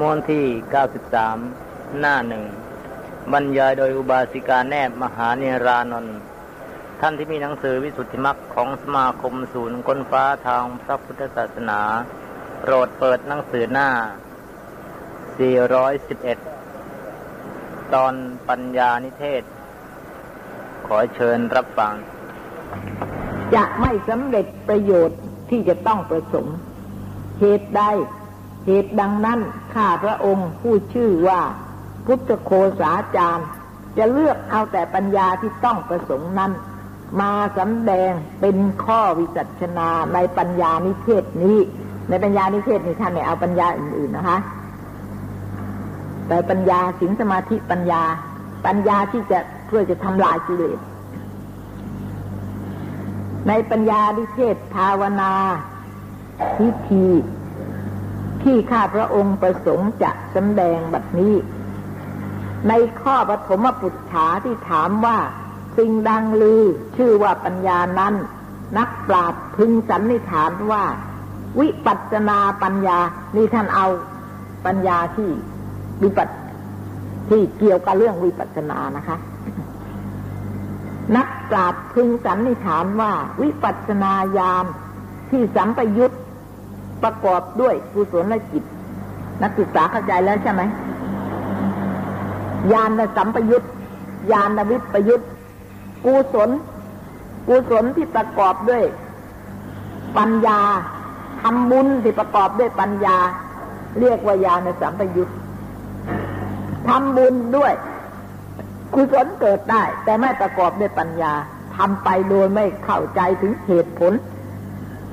ม้วนที่ 93 หน้าหนึ่งบรรยายโดยอุบาสิกาแนบมหาเนรานนท์ท่านที่มีหนังสือวิสุทธิมรรคของสมาคมศูนย์ค้นฟ้าทางพระพุทธศาสนา โปรดเปิดหนังสือหน้า 411 ตอนปัญญานิเทศ ขอเชิญรับฟัง จะไม่สำเร็จประโยชน์ที่จะต้องประสงค์เหตุใด เหตุดังนั้นข้าพระองค์ผู้ชื่อว่า พุทธโคสาจารย์ จะเลือกเอาแต่ปัญญาที่ต้องประสงค์นั้น มาสำแดงเป็นข้อวิจัชนาในปัญญานิเทศนี้ ในปัญญานิเทศนี้ท่านไม่เอาปัญญาอื่นๆนะคะ แต่ปัญญาสินสมาธิปัญญา ปัญญาที่จะเพื่อจะทำลายกิเลสในปัญญาดิเทศภาวนาพิธี ที่ข้าพระองค์ประสงค์จะสำแดงบัดนี้ ในข้อปฐมปุจฉาที่ถามว่า สิ่งดังลือชื่อว่าปัญญานั้น นักปราชญ์พึงสันนิษฐานว่า วิปัสนาปัญญานี่ท่านเอาปัญญาที่วิปัสที่เกี่ยวกับเรื่องวิปัสสนานะคะ นักปราชญ์พึงสันนิษฐานว่า วิปัสสนาญาณที่สัมปยุต ประกอบด้วยกุศลจิต นักศึกษาเข้าใจแล้วใช่ไหมญาณสัมปยุตญาณวิปยุตกุศลกุศลที่ประกอบด้วย ปัญญาทำบุญที่ประกอบด้วยปัญญา เรียกว่าญาณสัมปยุตทำบุญด้วยกุศลเกิดได้ แต่ไม่ประกอบด้วยปัญญาทำไปโดยไม่เข้าใจถึงเหตุผล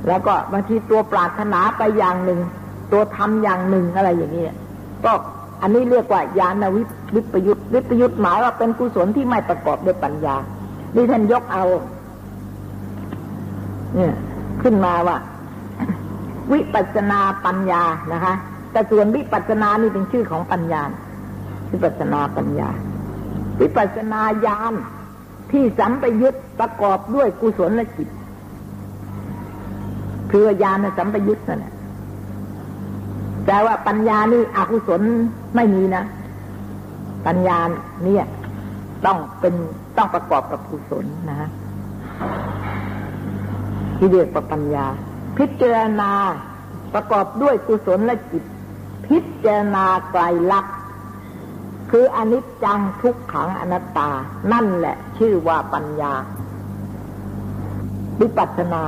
แล้วก็บางทีตัวปรารถนาไปอย่างหนึ่ง ตัวทำอย่างหนึ่งอะไรอย่างนี้ก็อันนี้เรียกว่าญาณวิวิปยุตวิปยุตหมายว่าเป็นกุศลที่ไม่ประกอบด้วยปัญญานี่ท่านยกเอา เนี่ยขึ้นมาว่า วิปัสนาปัญญานะคะ แต่ส่วนวิปัสนานี่เป็นชื่อของปัญญา วิปัสนาปัญญา วิปัสนาญาณที่สัมปยุตประกอบด้วยกุศลและจิต คือญาณสัมปยุตนั่นแหละแต่ว่าปัญญานี่อกุศลไม่มีนะ ปัญญาเนี่ยต้องเป็นต้องประกอบกับกุศลนะฮะที่เรียกว่าปัญญา พิจารณาประกอบด้วยกุศลและจิต พิจารณาไกลลักษณ์คืออนิจจังทุกขังอนัตตา นั่นแหละ ชื่อว่าปัญญาวิปัสสนา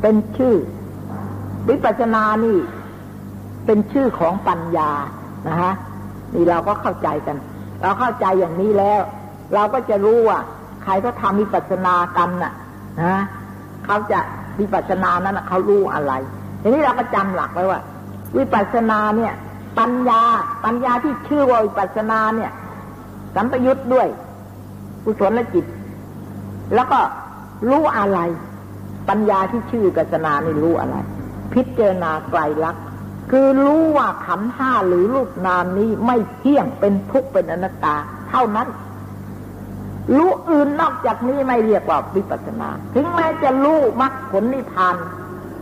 เป็นชื่อ วิปัสสนานี่ เป็นชื่อของปัญญานะฮะนี่เราก็เข้าใจกัน เราเข้าใจอย่างนี้แล้ว เราก็จะรู้ว่า ใครก็ทำวิปัสสนากันน่ะนะเขาจะวิปัสสนานั้นเขารู้อะไรทีนี้เราก็จำหลักไว้ว่า วิปัสสนาเนี่ย ปัญญาปัญญาที่ชื่อว่าวิปัสสนาเนี่ยสัมปยุทธ์ด้วยกุศลจิต แล้วก็รู้อะไร ปัญญาที่ชื่อวิปัสสนานี่รู้อะไร พิจารณาไกลลักษณ์คือรู้ว่าขันห้าหรือรูปนามนี้ไม่เที่ยงเป็นทุกข์เป็นอนัตตา เท่านั้น รู้อื่นนอกจากนี้ไม่เรียกว่าวิปัสสนา ถึงแม้จะรู้มรรคผลนิพพาน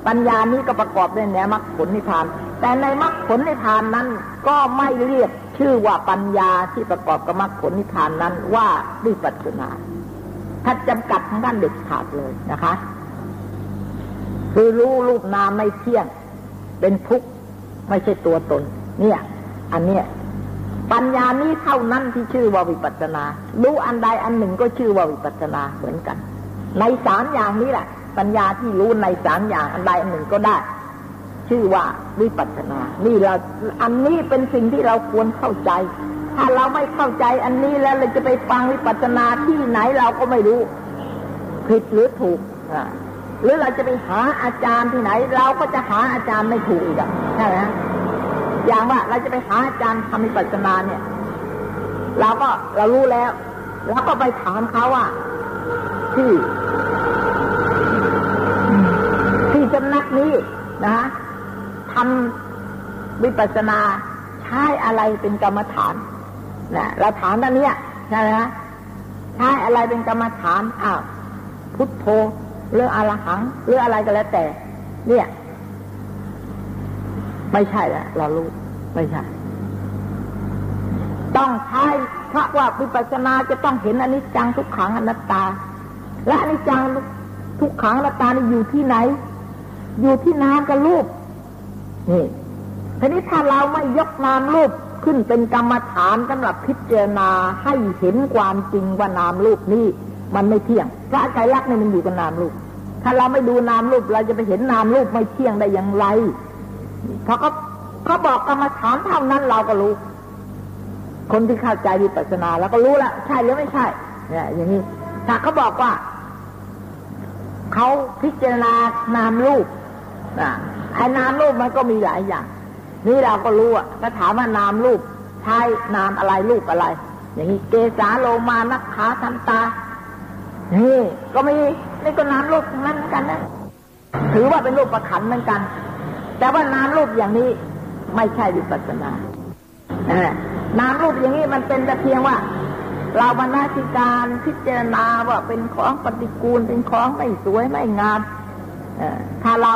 ปัญญานี้ก็ประกอบด้วยแนวมรรคผลนิพพาน แต่ในมรรคผลนิพพานนั้น ก็ไม่เรียกชื่อว่าปัญญาที่ประกอบกับมรรคผลนิพพานนั้นว่าวิปัสสนา ถ้าจำกัดทางด้านเด็ดขาดเลยนะคะ คือรู้รูปนามไม่เที่ยง เป็นทุกข์ไม่ใช่ตัวตน เนี่ย อันเนี้ยปัญญานี้เท่านั้นที่ชื่อว่าวิปัสนา รู้อันใดอันหนึ่งก็ชื่อว่าวิปัสนาเหมือนกัน ในสามอย่างนี้แหละ ปัญญาที่รู้ในสามอย่างอันใดอันหนึ่งก็ได้ ชื่อว่าวิปัสนา นี่เราอันนี้เป็นสิ่งที่เราควรเข้าใจ ถ้าเราไม่เข้าใจอันนี้แล้วเราจะไปฟังวิปัสนาที่ไหนเราก็ไม่รู้ผิดหรือถูกอ่า หรือเราจะไปหาอาจารย์ที่ไหน เราก็จะหาอาจารย์ไม่ถูกอีกใช่ไหมอย่างว่าเราจะไปหาอาจารย์ทำมิปัสนาเนี่ย เราก็เรารู้แล้วเราก็ไปถามเขาว่า ที่ที่จำนักนี้นะทำวิปัสนาใช้อะไรเป็นกรรมฐานนะเราถามตอนนี้ใช่ไหมใช้อะไรเป็นกรรมฐานอ้าวพุทโธ หรืออรหัง หรืออะไรก็แล้วแต่ เนี่ย ไม่ใช่แล้วเรารู้ไม่ใช่ ต้องใช้พระว่าวิปัสสนาจะต้องเห็นอนิจจังทุกขังอนัตตา และอนิจจังทุกขังอนัตตานี่อยู่ที่ไหน อยู่ที่นามกับรูปนี่ทีนี้ถ้าเราไม่ยกนามรูปขึ้นเป็นกรรมฐานสำหรับพิจารณาให้เห็นความจริงว่านามรูปนี้ มันไม่เที่ยง พระใจรักนี่มันอยู่กับนามรูป ถ้าเราไม่ดูนามรูปเราจะไปเห็นนามรูปไม่เที่ยงได้อย่างไรเพราะเขาเขาบอกกรรมฐานเท่านั้นเราก็รู้ คนที่เข้าใจวิปัสสนาแล้วก็รู้ล้วใช่หรือไม่ใช่ เนี่ย อย่างนี้ถ้าเขาบอกว่าเขาพิจารณานามรูปนะไอ้นามรูปมันก็มีหลายอย่าง นี่เราก็รู้อะถ้าถามว่านามรูปใช้นามอะไรรูปอะไร อย่างนี้เกสาโลมานักขาทันตา นี่ก็มีนี่ก็นามรูปนั้นเหมือนกันนะถือว่าเป็นรูปประขันเหมือนกัน แต่ว่านามรูปอย่างนี้ไม่ใช่วิปัสสนานามรูปอย่างนี้มันเป็นแต่เพียงว่าเราบรรณาธิการพิจารณาว่าเป็นของปฏิกูลเป็นของไม่สวยไม่งามถ้าเรา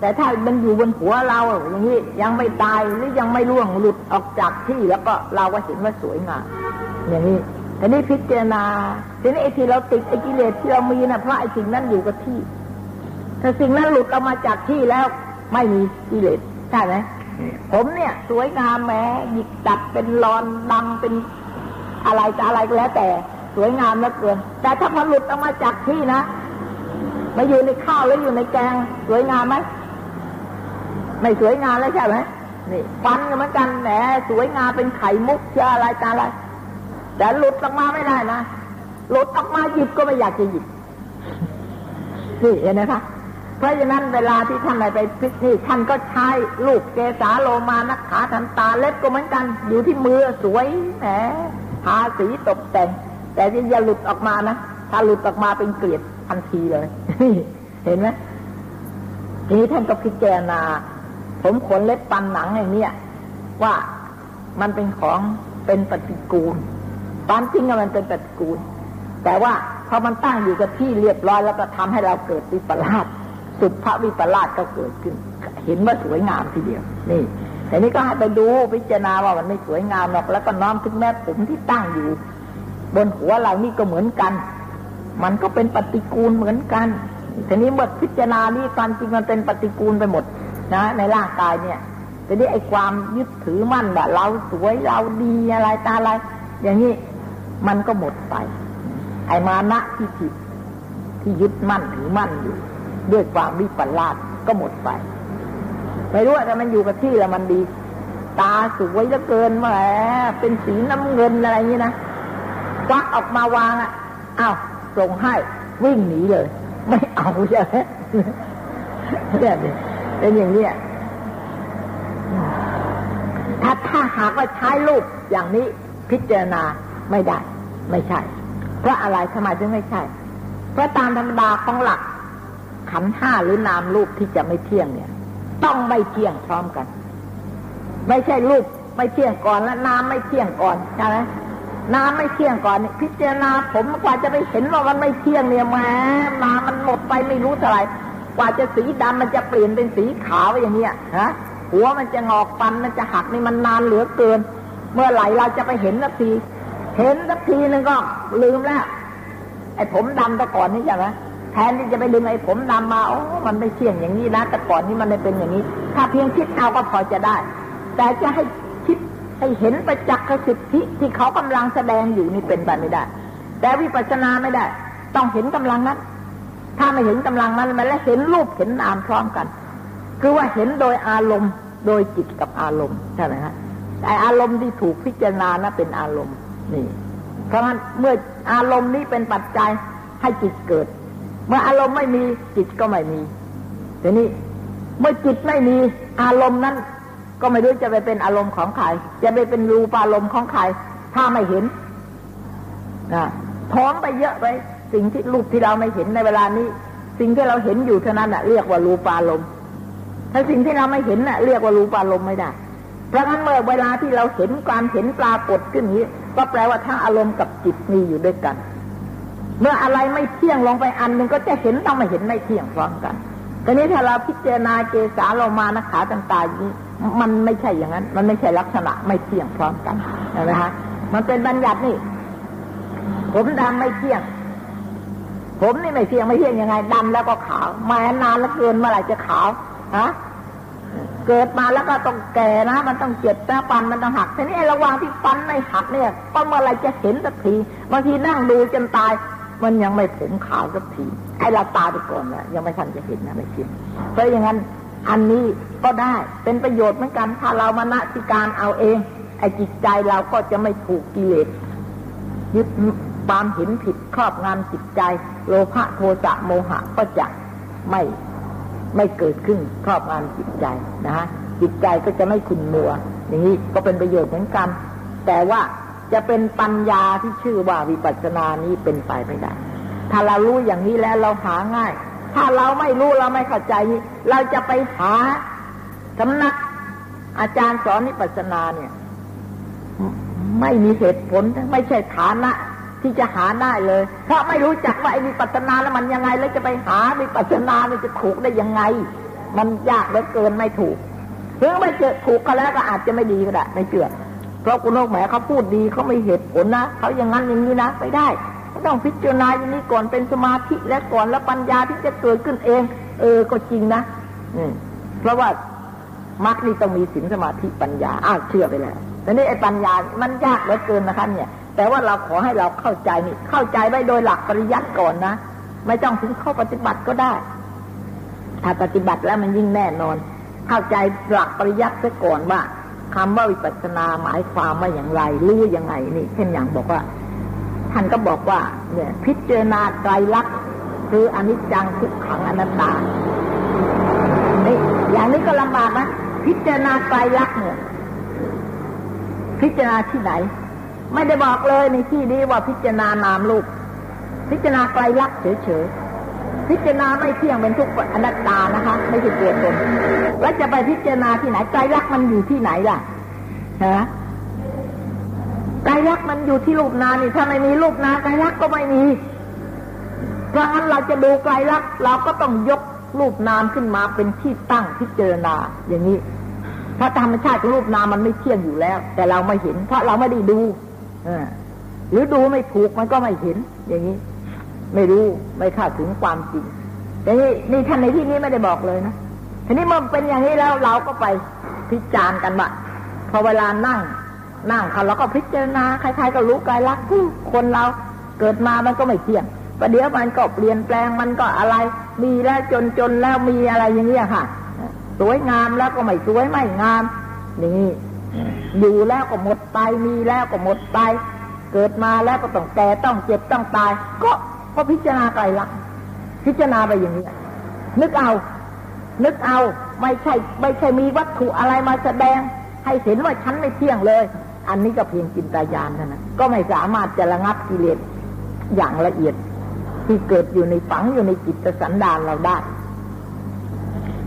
แต่ถ้ามันอยู่บนหัวเราอย่างนี้ยังไม่ตายหรือยังไม่ล่วงหลุดออกจากที่แล้วก็เราก็เห็นว่าสวยงามอย่างนี้ ทีนี้พิจารณาทีนี้ไอ้ที่เราติดไอ้กิเลสที่เรามีนะเพราะไอ้สิ่งนั้นอยู่กับที่ ถ้าสิ่งนั้นหลุดออกมาจากที่แล้ว ไม่มีกิเลสใช่ไหมผมเนี่ย สวยงามแม้หยิกตัดเป็นรอนดำเป็นอะไรจะอะไรก็แล้ว แต่สวยงามเหลือเกินแต่ถ้าพอหลุดออกมาจากที่นะมาอยู่ในข้าวหรืออยู่ในแกง สวยงามไหมไม่สวยงามแล้วใช่ไหมนี่ฟันก็เหมือนกันแหมสวยงามเป็นไข่มุกเชื่ออะไรตาอะไร แต่หลุดออกมาไม่ได้นะหลุดออกมาหยิบก็ไม่อยากจะหยิบนี่เห็นไหมคะเพราะฉะนั้นเวลาที่ท่านไปพิธีท่านก็ใช้ลูกเกสาโลมานักขาทันตาเล็บก็เหมือนกัน อยู่ที่มือสวยแหมทาสีตกแต่ง แต่ที่อย่าหลุดออกมานะถ้าหลุดออกมาเป็นเกลียดทันทีเลยเห็นไหมทีนี้ท่านก็พิจารณา ผมขนเล็บปันหนังอย่างเนี้ยว่ามันเป็นของเป็นปฏิกูล ตามจริงมันเป็นปฏิกูล แต่ว่าพอมันตั้งอยู่กับที่เรียบร้อยแล้วก็ทำให้เราเกิดวิปลาสสุภวิปลาสก็เกิดขึ้น เห็นว่าสวยงามทีเดียว นี่แต่นี้ก็ให้ไปดูพิจารณาว่ามันไม่สวยงามหรอกแล้วก็น้อมถึงแม้ผมที่ตั้งอยู่ บนหัวเรานี่ก็เหมือนกัน มันก็เป็นปฏิกูลเหมือนกันทีนี้เมื่อพิจารณานี่ความจริงมันเป็นปฏิกูลไปหมดนะ ในร่างกายเนี่ยทีนี้ไอ้ความยึดถือมั่นแบบเราสวยเราดีอะไรตาอะไร อย่างนี้ มันก็หมดไป ไอ้มานะที่ผิดที่ยึดมั่นถือมั่นอยู่ ด้วยความวิปลาสก็หมดไป ไม่รู้แต่มันอยู่กับที่แล้วมันดี ตาสวยเหลือเกินแหมเป็นสีน้ำเงินอะไรอย่างนี้นะควักออกมาวางอะอ้าวส่งให้วิ่งหนีเลย ไม่เอาใช่ไหมเนี่ยเป็นอย่างนี้ถ้าถ้าหากว่าใช้รูปอย่างนี้พิจารณา ไม่ได้ ไม่ใช่ เพราะอะไรทำไมถึงไม่ใช่ เพราะตามธรรมดาของหลัก ขันห้าหรือนามรูปที่จะไม่เที่ยงเนี่ย ต้องไม่เที่ยงพร้อมกัน ไม่ใช่รูปไม่เที่ยงก่อนและนามไม่เที่ยงก่อนใช่ไหมนามไม่เที่ยงก่อนพิจารณาผมกว่าจะไปเห็นว่ามันไม่เที่ยงเนี่ยแม้นามันหมดไปไม่รู้เท่าไหร่กว่าจะสีดำมันจะเปลี่ยนเป็นสีขาวอย่างเนี้ยฮะหัวมันจะงอกฟันมันจะหักนี่มันนานเหลือเกิน เมื่อไหร่เราจะไปเห็นสักที เห็นสักทีนึงก็ลืมแล้ว ไอ้ผมดำแต่ก่อนนี่ใช่ไหมแทนที่จะไปดึงไอ้ผมดำมาโอ้มันไม่เที่ยงอย่างนี้นะแต่ก่อนนี้มันไม่เป็นอย่างนี้ ถ้าเพียงคิดเอาก็พอจะได้ แต่จะให้คิดให้เห็นประจักษ์สิทธิที่เขากำลังแสดงอยู่นี่เป็นไปไม่ได้ แต่วิปัสสนาไม่ได้ ต้องเห็นกำลังนั้น ถ้าไม่เห็นกำลังนั้นมันแล้วเห็นรูปเห็นนามพร้อมกัน คือว่าเห็นโดยอารมณ์โดยจิตกับอารมณ์ใช่ไหมฮะไออารมณ์ที่ถูกพิจารณานะเป็นอารมณ์ นี่เพราะฉะนั้นเมื่ออารมณ์นี้เป็นปัจจัยให้จิตเกิด เมื่ออารมณ์ไม่มีจิตก็ไม่มีทีนี้เมื่อจิตไม่มีอารมณ์นั้น ก็ไม่รู้จะไปเป็นอารมณ์ของใครจะไปเป็นรูปอารมณ์ของใครถ้าไม่เห็นนะท้องไปเยอะไปสิ่งที่รูปที่เราไม่เห็นในเวลานี้ สิ่งที่เราเห็นอยู่เท่านั้นะเรียกว่ารูปอารมณ์ถ้าสิ่งที่เราไม่เห็นน่ะ เรียกว่ารูปอารมณ์ไม่ได้เพราะงั้นเมื่อเวลาที่เราเห็นความเห็นปรากฏขึ้นนี้ ก็แปลว่าทั้งอารมณ์กับจิตมีอยู่ด้วยกัน เมื่ออะไรไม่เที่ยงลงไปอันหนึ่งก็จะเห็นต้องม่เห็นไม่เที่ยงพร้อมกันตอนนี้ถ้าเราพิจารณาเกสาโลมานะขาต่างๆนี้มันไม่ใช่อย่างนั้น มันไม่ใช่ลักษณะไม่เที่ยงพร้อมกันนะฮะมันเป็นบัญญัตินี่ ผมดำไม่เที่ยง ผมนี่ไม่เที่ยงไม่เที่ยงยังไงดำแล้วก็ขาวมานานแล้วเกินเมื่อไหร่จะขาวฮะ เกิดมาแล้วก็ต้องแก่นะ มันต้องเจ็บนะฟันมันต้องหักทีนี้ระว่างที่ฟันไม่หักเนี่ยก็เมื่อไรจะเห็นสักทีบางทีนั่งดูจนตาย มันยังไม่ผมขาวสักทีไอ้เราตายไปก่อนแล้วยังไม่ทันจะเห็นนะไม่คิดเพราะอย่างนั้นอันนี้ก็ได้เป็นประโยชน์เหมือนกันถ้าเรามาณสิการเอาเอง ไอ้จิตใจเราก็จะไม่ถูกกิเลสยึดความเห็นผิดครอบงำจิตใจ โลภะโทสะโมหะก็จะไม่ ไม่เกิดขึ้นครอบงำจิตใจนะฮะจิตใจก็จะไม่ขุ่นมัว อย่างนี้ก็เป็นประโยชน์เหมือนกัน แต่ว่าจะเป็นปัญญาที่ชื่อว่าวิปัสสนานี้เป็นไปไม่ได้ ถ้าเรารู้อย่างนี้แล้วเราหาง่าย ถ้าเราไม่รู้เราไม่เข้าใจนี่เราจะไปหาสำนักอาจารย์สอนวิปัสสนาเนี่ย ไม่มีเหตุผลไม่ใช่ฐานะ ที่จะหาได้เลย เพราะไม่รู้จักว่าไอ้วิปัสสนาแล้วมันยังไง แล้วจะไปหาวิปัสสนาเนี่ยจะถูกได้ยังไง มันยากเหลือเกินไม่ถูกหรือไม่เจอถูกก็แล้วก็อาจจะไม่ดีก็ได้ไม่เชื่อเพราะคุณนกแหมเขาพูดดีเขาไม่เหตุผลนะเขาอย่างนั้นอย่างนี้นะไปได้ต้องพิจารณาอย่างนี้ก่อนเป็นสมาธิและก่อนแล้วปัญญาที่จะเกิดขึ้นเอง เออก็จริงนะอืมเพราะว่ามรรคนี่ต้องมีศีลสมาธิปัญญาอ้าวเชื่อไปแล้วแต่นี่ไอ้ปัญญา มันยากเหลือเกินนะคะเนี่ย แต่ว่าเราขอให้เราเข้าใจนี่ เข้าใจไว้โดยหลักปริยัติก่อนนะ ไม่ต้องถึงเข้าปฏิบัติก็ได้ ถ้าปฏิบัติแล้วมันยิ่งแน่นอน เข้าใจหลักปริยัติซะก่อนว่าคำว่าวิปัสสนาหมายความว่าอย่างไร รู้ยังไงนี่ เช่นอย่างบอกว่า ท่านก็บอกว่า เนี่ย พิจารณาไตรลักษณ์คืออนิจจังทุกขังอนัตตานี่อย่างนี้ก็ลำบากนะพิจารณาไตรลักษณ์เนี่ย พิจารณาที่ไหน ไม่ได้บอกเลยในที่นี้ว่าพิจารณานามลูก พิจารณาไตรลักษ์เฉยๆ พิจารณาไม่เที่ยงเป็นทุกอนัตตานะคะ ไม่ใช่ตัวตนแล้วจะไปพิจารณาที่ไหนไตรลักษ์มันอยู่ที่ไหนล่ะฮะไตรลักษ์มันอยู่ที่รูปนามนี่ถ้าไม่มีรูปนามไตรลักษ์ก็ไม่มีเพราะงั้นเราจะดูไตรลักษ์เราก็ต้องยกรูปนามขึ้นมาเป็นที่ตั้งพิจารณาอย่างนี้เพราะธรรมชาติของรูปนามมันไม่เที่ยงอยู่แล้ว แต่เราไม่เห็น เพราะเราไม่ได้ดู หรือดูไม่ถูกมันก็ไม่เห็น อย่างนี้ ไม่รู้ไม่เข้าถึงความจริงแต่นี่นี่ท่านในที่นี้ไม่ได้บอกเลยนะทีนี้มื่อเป็นอย่างนี้แล้วเราก็ไปพิจารณ์กันว่าพอเวลานั่ง นั่งเขาเราก็พิจารณาใครๆก็รู้กายรักคนเราเกิดมามันก็ไม่เที่ยงประเดี๋ยวมันก็เปลี่ยนแปลงมันก็อะไร มีแล้วจนจนแล้วมีอะไรอย่างนี้ค่ะ สวยงามแล้วก็ไม่สวยไม่งาม นี่ อยู่แล้วก็หมดไปมีแล้วก็หมดไป เกิดมาแล้วก็ต้องแก่ต้องเจ็บต้องตาย ก็ก็พิจารณาไกลละพิจารณาไปอย่างนี้ นึกเอา นึกเอาไม่ใช่ไม่ใช่มีวัตถุอะไรมาแสดง ให้เห็นว่าฉันไม่เที่ยงเลย อันนี้ก็เพียงจินตายานเท่านั้นก็ไม่สามารถจะระงับกิเลสอย่างละเอียดที่เกิดอยู่ในฝังอยู่ในจิตสันดานเราได้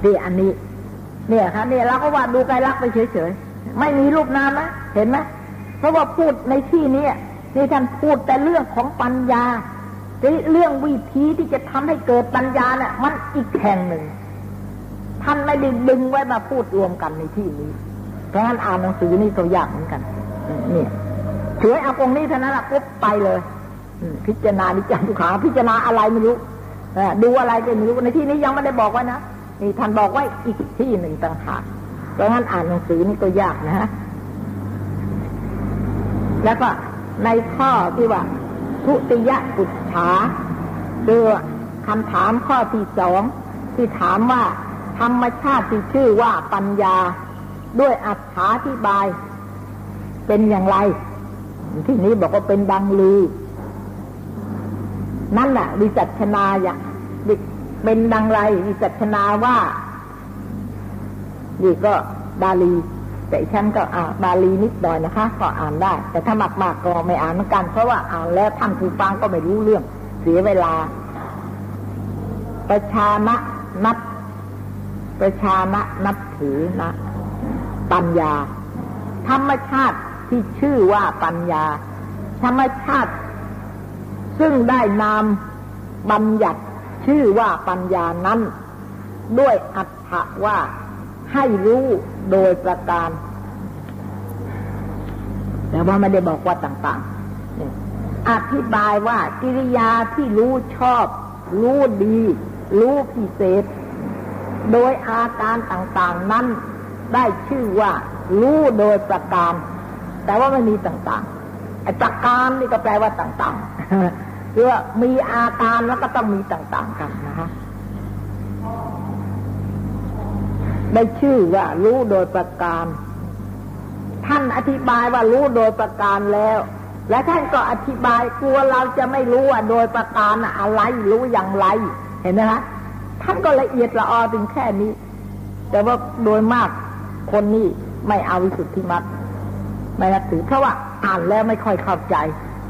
ที่อันนี้ เนี่ยครับเนี่ยเราก็ว่าดูไกลลักไปเฉยๆ ไม่มีรูปนามนะเห็นไหมเพราะว่าพูดในที่นี้นี่ท่านพูดแต่เรื่องของปัญญาเรื่องวิธีที่จะทำให้เกิดปัญญาเนี่ยมันอีกแห่งหนึ่งท่านไม่ได้ดึงไว้มาพูดรวมกันในที่นี้เพราะงั้นอ่านหนังสือนี่ก็ยากเหมือนกันนี่ยถือเอาตรงนี้เท่านั้นละปุ๊บไปเลยพิจารณานิจังทุกขาพิจารณาอะไรไม่รู้ดูอะไรก็ไม่รู้ในที่นี้ยังไม่ได้บอกไว้นะนี่ท่านบอกไว้อีกที่หนึ่งต่างหาก เพราะงั้นอ่านหนังสือนี่ก็ยากนะฮะแล้วก็ในข้อที่ว่า ทุติยปุจฉาคือคำถามข้อที่สองที่ถามว่า ธรรมชาติที่ชื่อว่าปัญญา ด้วยอัถาธิบาย เป็นอย่างไร ที่นี้บอกว่าเป็นดังลือ นั่นแหละวิจัชนาอย่างเป็นดังไรวิจัชนาว่า นี่ก็บาลี แต่ฉันก็อ่านบาลีนิดหน่อยนะคะ ก็อ่านได้ แต่ถ้ามากๆก็ไม่อ่านเหมือนกัน เพราะว่าอ่านแล้วท่านผู้ฟังก็ไม่รู้เรื่อง เสียเวลา ประชามะนับ ประชามะนับถือนะ ปัญญา ธรรมชาติที่ชื่อว่าปัญญา ธรรมชาติ ซึ่งได้นามบัญญัติชื่อว่าปัญญานั้น ด้วยอัตถะว่า ให้รู้โดยประการ แต่ว่าไม่ได้บอกว่าต่างๆ อธิบายว่ากิริยาที่รู้ชอบ รู้ดี รู้พิเศษ โดยอาการต่างๆนั้น ได้ชื่อว่า รู้โดยประการ แต่ว่าไม่มีต่างๆไอ้ประการนี่ก็แปลว่าต่างๆคือว่ามีอาการแล้วก็ต้องมีต่างๆกันนะฮะ ได้ชื่อว่ารู้โดยประการ ท่านอธิบายว่ารู้โดยประการแล้ว และท่านก็อธิบายกลัวเราจะไม่รู้ว่าโดยประการอะไรรู้อย่างไร เห็นไหมฮะท่านก็ละเอียดละออถึงแค่นี้ แต่ว่าโดยมากคนนี้ไม่เอาวิสุทธิมรรคไม่นับถือ เพราะว่าอ่านแล้วไม่ค่อยเข้าใจ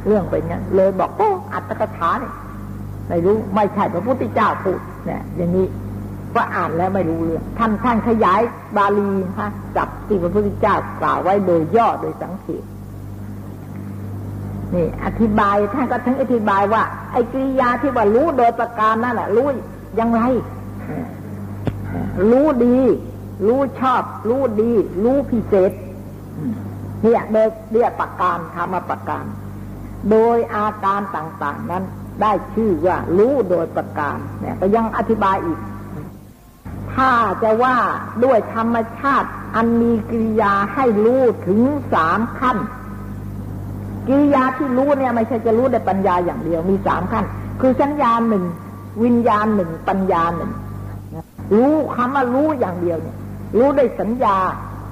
เรื่องเป็นงั้นเลยบอกโอ้อัตถกถาเนี่ยไม่รู้ไม่ใช่พระพุทธเจ้าพูดเนี่ยอย่างนี้ ว่าอ่านแล้วไม่รู้เรื่องท่านท่านขยายบาลีฮะจับที่พระพุทธเจ้ากล่าวไว้โดยย่อโดยสังเขปนี่ อธิบายท่านก็ทั้งอธิบายว่า ไอ้กิริยาที่ว่ารู้โดยประการนั่นแหละรู้ยังไงรู้ดี รู้ชอบ รู้ดี รู้พิเศษเนี่ยโดยเรียกประการธรรมประการ โดยอาการต่าง ๆ นั้น ได้ชื่อว่ารู้โดยประการเนี่ยก็ยังอธิบายอีก ถ้าจะว่าด้วยธรรมชาติอันมีกิริยาให้รู้ถึงสามขั้น กิริยาที่รู้เนี่ยไม่ใช่จะรู้ได้ปัญญาอย่างเดียวมีสามขั้น คือสัญญาหนึ่งวิญญาณหนึ่งปัญญาหนึ่งรู้คำว่ารู้อย่างเดียวเนี่ย รู้ด้วยสัญญา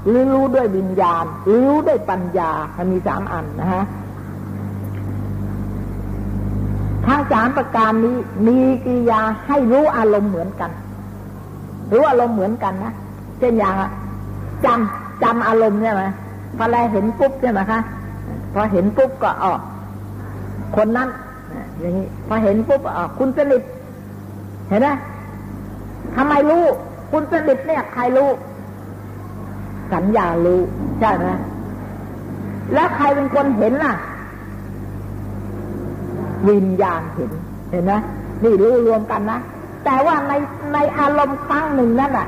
หรือรู้ด้วยวิญญาณ หรือรู้ด้วยปัญญามันมีสามอันนะฮะทั้งสามประการนี้มีกิริยาให้รู้อารมณ์เหมือนกัน รู้อารมณ์เหมือนกันนะเช่นอย่างจำจำอารมณ์ใช่ไหมพอแลเห็นปุ๊บใช่ไหมคะพอเห็นปุ๊บก็ออกคนนั้นอย่างนี้พอเห็นปุ๊บออกคุณสนิทเห็นไหมทำไมรู้ คุณสนิทเนี่ยใครรู้สัญญารู้ใช่ไหมแล้วใครเป็นคนเห็นล่ะ วิญญาณเห็น เห็นไหมนี่รู้รวมกันนะ แต่ว่าใน ในอารมณ์ครั้งหนึ่งนั่นอะ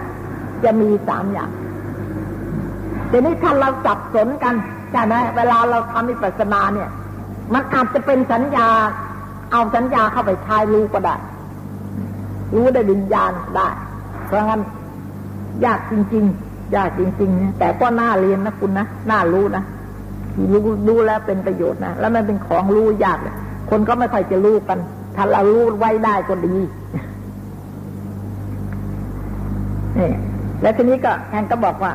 จะมีสามอย่างทีนี้ถ้าเราจับสนกันใช่ไหมเวลาเราทำวิปัสนาเนี่ย มันอาจจะเป็นสัญญา เอาสัญญาเข้าไปใช้รู้ก็ได้ รู้ได้วิญญาณได้ เพราะงั้นยากจริง ๆ ยากจริงๆแต่ก็น่าเรียนนะคุณนะน่ารู้นะรู้รู้แล้วเป็นประโยชน์นะแล้วมันเป็นของรู้ยากคนก็ไม่ค่อยจะรู้กัน ถ้าเรารู้ไว้ได้ก็ดีนี่ แล้วทีนี้ก็แอนก็บอกว่า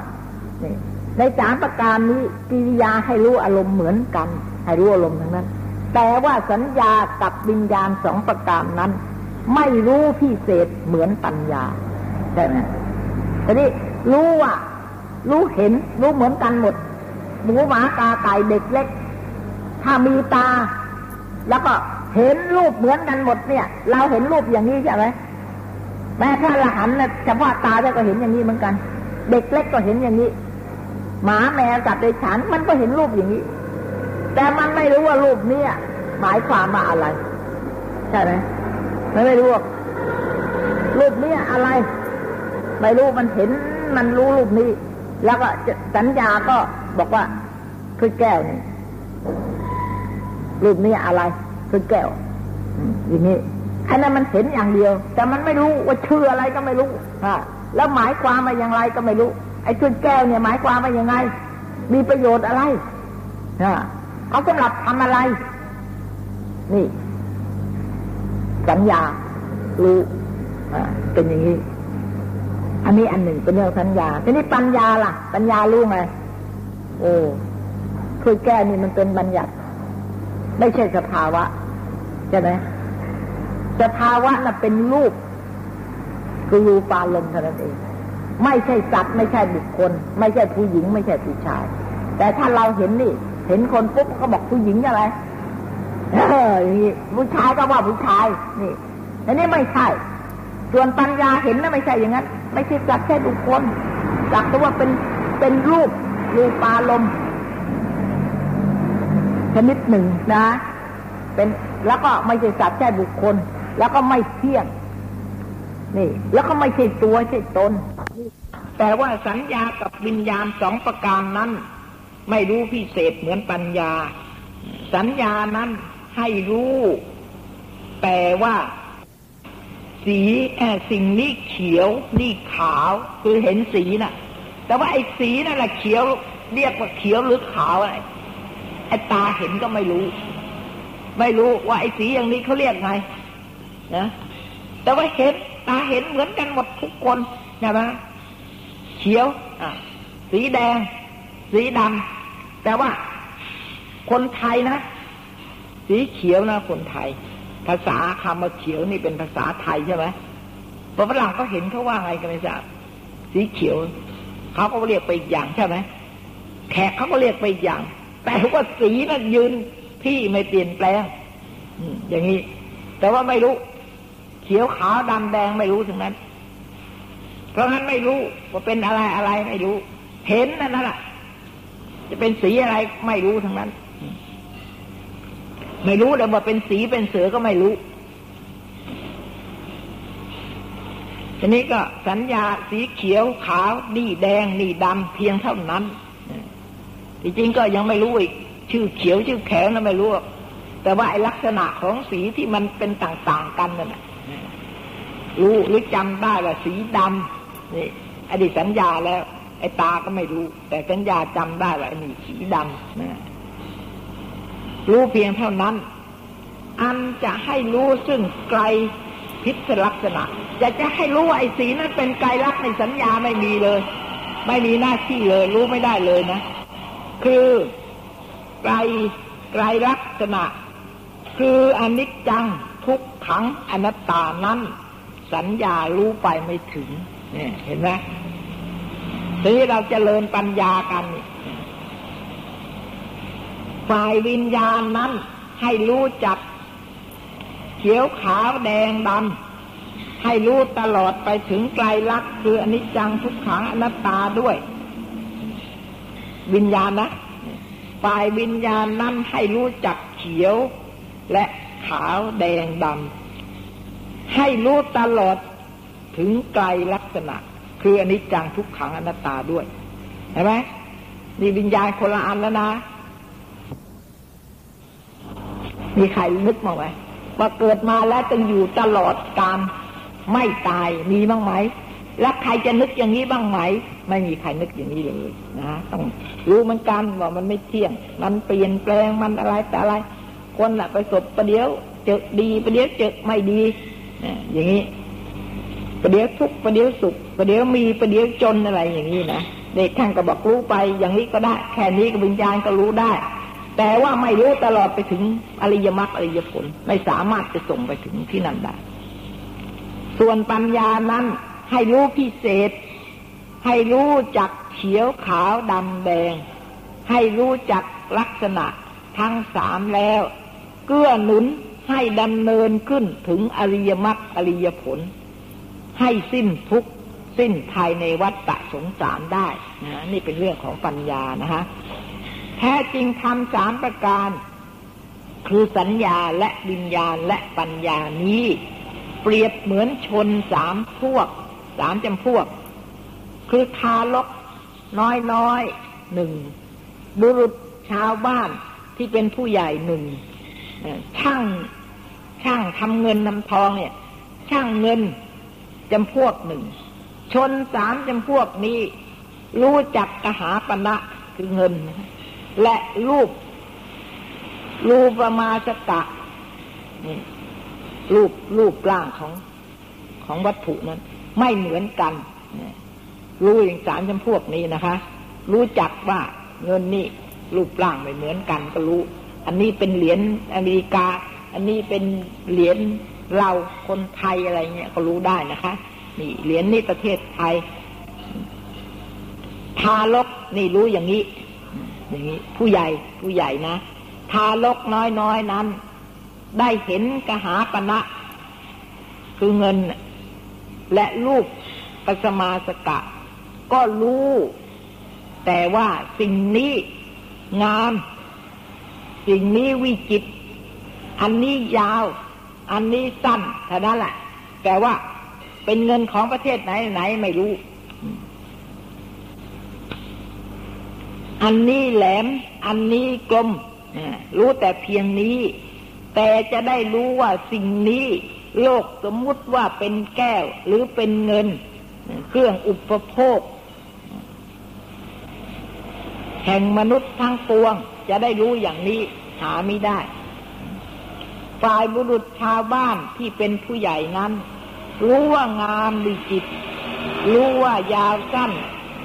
ในสามประการนี้กิริยาให้รู้อารมณ์เหมือนกัน ให้รู้อารมณ์ทั้งนั้น แต่ว่าสัญญากับวิญญาณสองประการนั้น ไม่รู้พิเศษเหมือนปัญญาใช่ไหมทีนี้รู้ว่ารู้เห็นรู้เหมือนกันหมดหมูหมากาไก่เด็กเล็ก ถ้ามีตา แล้วก็เห็นรูปเหมือนกันหมดเนี่ย เราเห็นรูปอย่างนี้ใช่ไหม แม้ถ้าละหันนะเฉพาะตาจะก็เห็นอย่างนี้เหมือนกัน เด็กเล็กก็เห็นอย่างนี้ หมาแมวสัตว์ในฉัน มันก็เห็นรูปอย่างนี้ แต่มันไม่รู้ว่ารูปนี้หมายความว่าอะไร ใช่ไหมไม่ไม่รู้รูปนี้อะไร ไม่รู้มันเห็นมันรู้รูปนี้ แล้วก็สัญญาก็บอกว่าคือแก้วนี่รูปนี้อะไรคือแก้วอย่างนี้ ไอ้นั้นมันเห็นอย่างเดียว แต่มันไม่รู้ว่าชื่ออะไรก็ไม่รู้ฮะแล้วหมายความมาอย่างไรก็ไม่รู้ ไอ้ชุดแก้วเนี่ยหมายความมาอย่างไง มีประโยชน์อะไรฮะเขาสำหรับทำอะไร นี่ สัญญารู้เป็นอย่างนี้ อันนี้อันหนึ่งเป็นเรื่องสัญญาทีนี้ปัญญาล่ะ ปัญญารู้ไงโอ้คือแก้นี่มันเป็นบัญญัติ ไม่ใช่สภาวะใช่ไหม สภาวะน่ะเป็นรูปคือรูปาลมเท่านั้นเอง ไม่ใช่สัตว์ไม่ใช่บุคคล ไม่ใช่ผู้หญิง ไม่ใช่ผู้ชาย แต่ถ้าเราเห็นนี่ เห็นคนปุ๊บก็บอกผู้หญิงอะไรเอออย่างนี้ผู้ชายก็ว่าผู้ชายนี่อันนี้ไม่ใช่ ส่วนปัญญาเห็นนะไม่ใช่อย่างนั้น ไม่ใช่จักแค่บุคคลจักตัว่าเป็นเป็นรูปรูปาลมชนิดหนึ่งนะ เป็นแล้วก็ไม่ใช่สัตว์แค่บุคคล แล้วก็ไม่เที่ยง นี่ แล้วก็ไม่ใช่ตัวใช่ตน แต่ว่าสัญญากับวิญญาณสองประการนั้น ไม่รู้พิเศษเหมือนปัญญา สัญญานั้นให้รู้ แต่ว่า สีแอสิ่งนี้เขียว นี่ขาวคือเห็นสีนะ่ะ แต่ว่าไอ้สีนั่นแหละเขียว เรียกว่าเขียวหรือขาวอะไรไอ้ตาเห็นก็ไม่รู้ ไม่รู้ว่าไอ้สีอย่างนี้เขาเรียกไง นะแต่ว่าเห็นตาเห็นเหมือนกันหมดทุกคนใช่ไหมเขียวสีแดง สีดำแต่ว่าคนไทยนะ สีเขียวนะคนไทย ภาษาคำว่าเขียวนี่เป็นภาษาไทยใช่ไหมพอฝรั่งก็เห็นเขาว่าไงกันไม่ทราบสีเขียวเขาก็เรียกไปอีกอย่างใช่ไหมแขกเขาก็เรียกไปอีกอย่าง แต่ว่าสีนั้นยืนที่ไม่เปลี่ยนแปลงอย่างนี้ แต่ว่าไม่รู้ เขียวขาวดำแดงไม่รู้ถึงนั้น เพราะงั้นไม่รู้ว่าเป็นอะไรอะไรไม่รู้ เห็นนั่นแหละจะเป็นสีอะไรไม่รู้ทั้งนั้น ไม่รู้แต่ว่าเป็นสีเป็นเสือก็ไม่รู้ทีนี้ก็สัญญาสีเขียวขาวนี่แดงนี่ดำเพียงเท่านั้นจริงๆก็ยังไม่รู้อีก ชื่อเขียวชื่อแขวนะไม่รู้แต่ว่าไอลักษณะของสีที่มันเป็นต่าง ๆ กันนั่นแหละ รู้หรือจำได้ว่าสีดำนี่อดีตสัญญาแล้ว ไอ้ตาก็ไม่รู้ แต่สัญญาจำได้ว่าไอ้นี่สีดำนะรู้เพียงเท่านั้น อันจะให้รู้ซึ่งไกลพิษลักษณะจะจะให้รู้ว่าไอ้สีนั้นเป็นไกลลักษณ์ในสัญญาไม่มีเลย ไม่มีหน้าที่เลย รู้ไม่ได้เลยนะ คือไกลไกลลักษณะ คืออนิจจังทุกขังอนัตตานั้น สัญญารู้ไปไม่ถึงเนี่ยเห็นไหมทีนี้เราจเจริญปัญญากันฝ่ายวิญญาณนั้น ให้รู้จัก เขียวขาวแดงดำให้รู้ตลอดไปถึงไกลลักษณ์คืออนิจจังทุกขังอนัตตาด้วย วิญญาณนะฝ่ายวิญญาณนั้นให้รู้จักเขียวและขาวแดงดำ ให้รู้ตลอดถึงไกลลักษณะ คืออนิจจังทุกขังอนัตตาด้วยเห็นไหมนี่วิญญาณคนละอันแล้วนะ มีใครนึกมาไหมว่าเกิดมาแล้วจะอยู่ตลอดการไม่ตายมีบ้างไหม แล้วใครจะนึกอย่างนี้บ้างไหม ไม่มีใครนึกอย่างนี้เลยนะต้องรู้เหมือนกันว่ามันไม่เที่ยง มันเปลี่ยนแปลงมันอะไรแต่อะไร คนละไปสบประเดี๋ยว เจอดีประเดี๋ยวเจอไม่ดี อย่างนี้ประเดี๋ยวทุกประเดี๋ยวสุขประเดี๋ยวมีประเดี๋ยวจนอะไรอย่างนี้นะเด็กท่านก็บอกรู้ไป อย่างนี้ก็ได้ แค่นี้กับวิญญาณก็รู้ได้ แต่ว่าไม่รู้ตลอดไปถึงอริยมรรคอริยผลไม่สามารถจะส่งไปถึงที่นั่นได้ส่วนปัญญานั้นให้รู้พิเศษ ให้รู้จักเขียวขาวดำแดง ให้รู้จักลักษณะทั้งสามแล้ว เกื้อหนุน ให้ดำเนินขึ้นถึงอริยมรรคอริยผล ให้สิ้นทุกสิ้นภายในวัฏฏะสงสารได้นะนี่เป็นเรื่องของปัญญานะฮะแท้จริงทำสามประการ คือสัญญาและวิญญาณและปัญญานี้ เปรียบเหมือนชนสามพวกสามจำพวก คือทารกน้อยน้อยหนึ่งบุรุษชาวบ้านที่เป็นผู้ใหญ่หนึ่ง ช่างช่างทำเงินนำทองเนี่ย ช่างเงินจำพวกหนึ่ง ชนสามจำพวกนี้ รู้จักกหาปณะคือเงิน และรูป รูปประมาสกะนี่รูปรูปร่างของของวัตถุนั้น ไม่เหมือนกัน รู้อย่างสามจำพวกนี้นะคะ รู้จักว่าเงินนี่รูปร่างไม่เหมือนกันก็รู้ อันนี้เป็นเหรียญอเมริกา อันนี้เป็นเหรียญเราคนไทยอะไรเงี้ยก็รู้ได้นะคะ นี่เหรียญนี่ประเทศไทย ทารกนี่รู้อย่างนี้ อย่างนี้ ผู้ใหญ่ผู้ใหญ่นะทารกน้อยๆนนั้น ได้เห็นกหาปณะคือเงินและรูปปัสมาสกะ ก็รู้ แต่ว่าสิ่งนี้งาม สิ่งนี้วิจิต อันนี้ยาว อันนี้สั้นเท่านั้นแหละแต่ว่าเป็นเงินของประเทศไหนไหนไม่รู้ อันนี้แหลม อันนี้กลมรู้แต่เพียงนี้ แต่จะได้รู้ว่าสิ่งนี้ โลกสมมุติว่าเป็นแก้วหรือเป็นเงิน เครื่องอุปโภค แห่งมนุษย์ทั้งปวง จะได้รู้อย่างนี้หาไม่ได้ ฝ่ายบุรุษชาวบ้านที่เป็นผู้ใหญ่นั้น รู้ว่างามดีจิต รู้ว่ายาวสั้น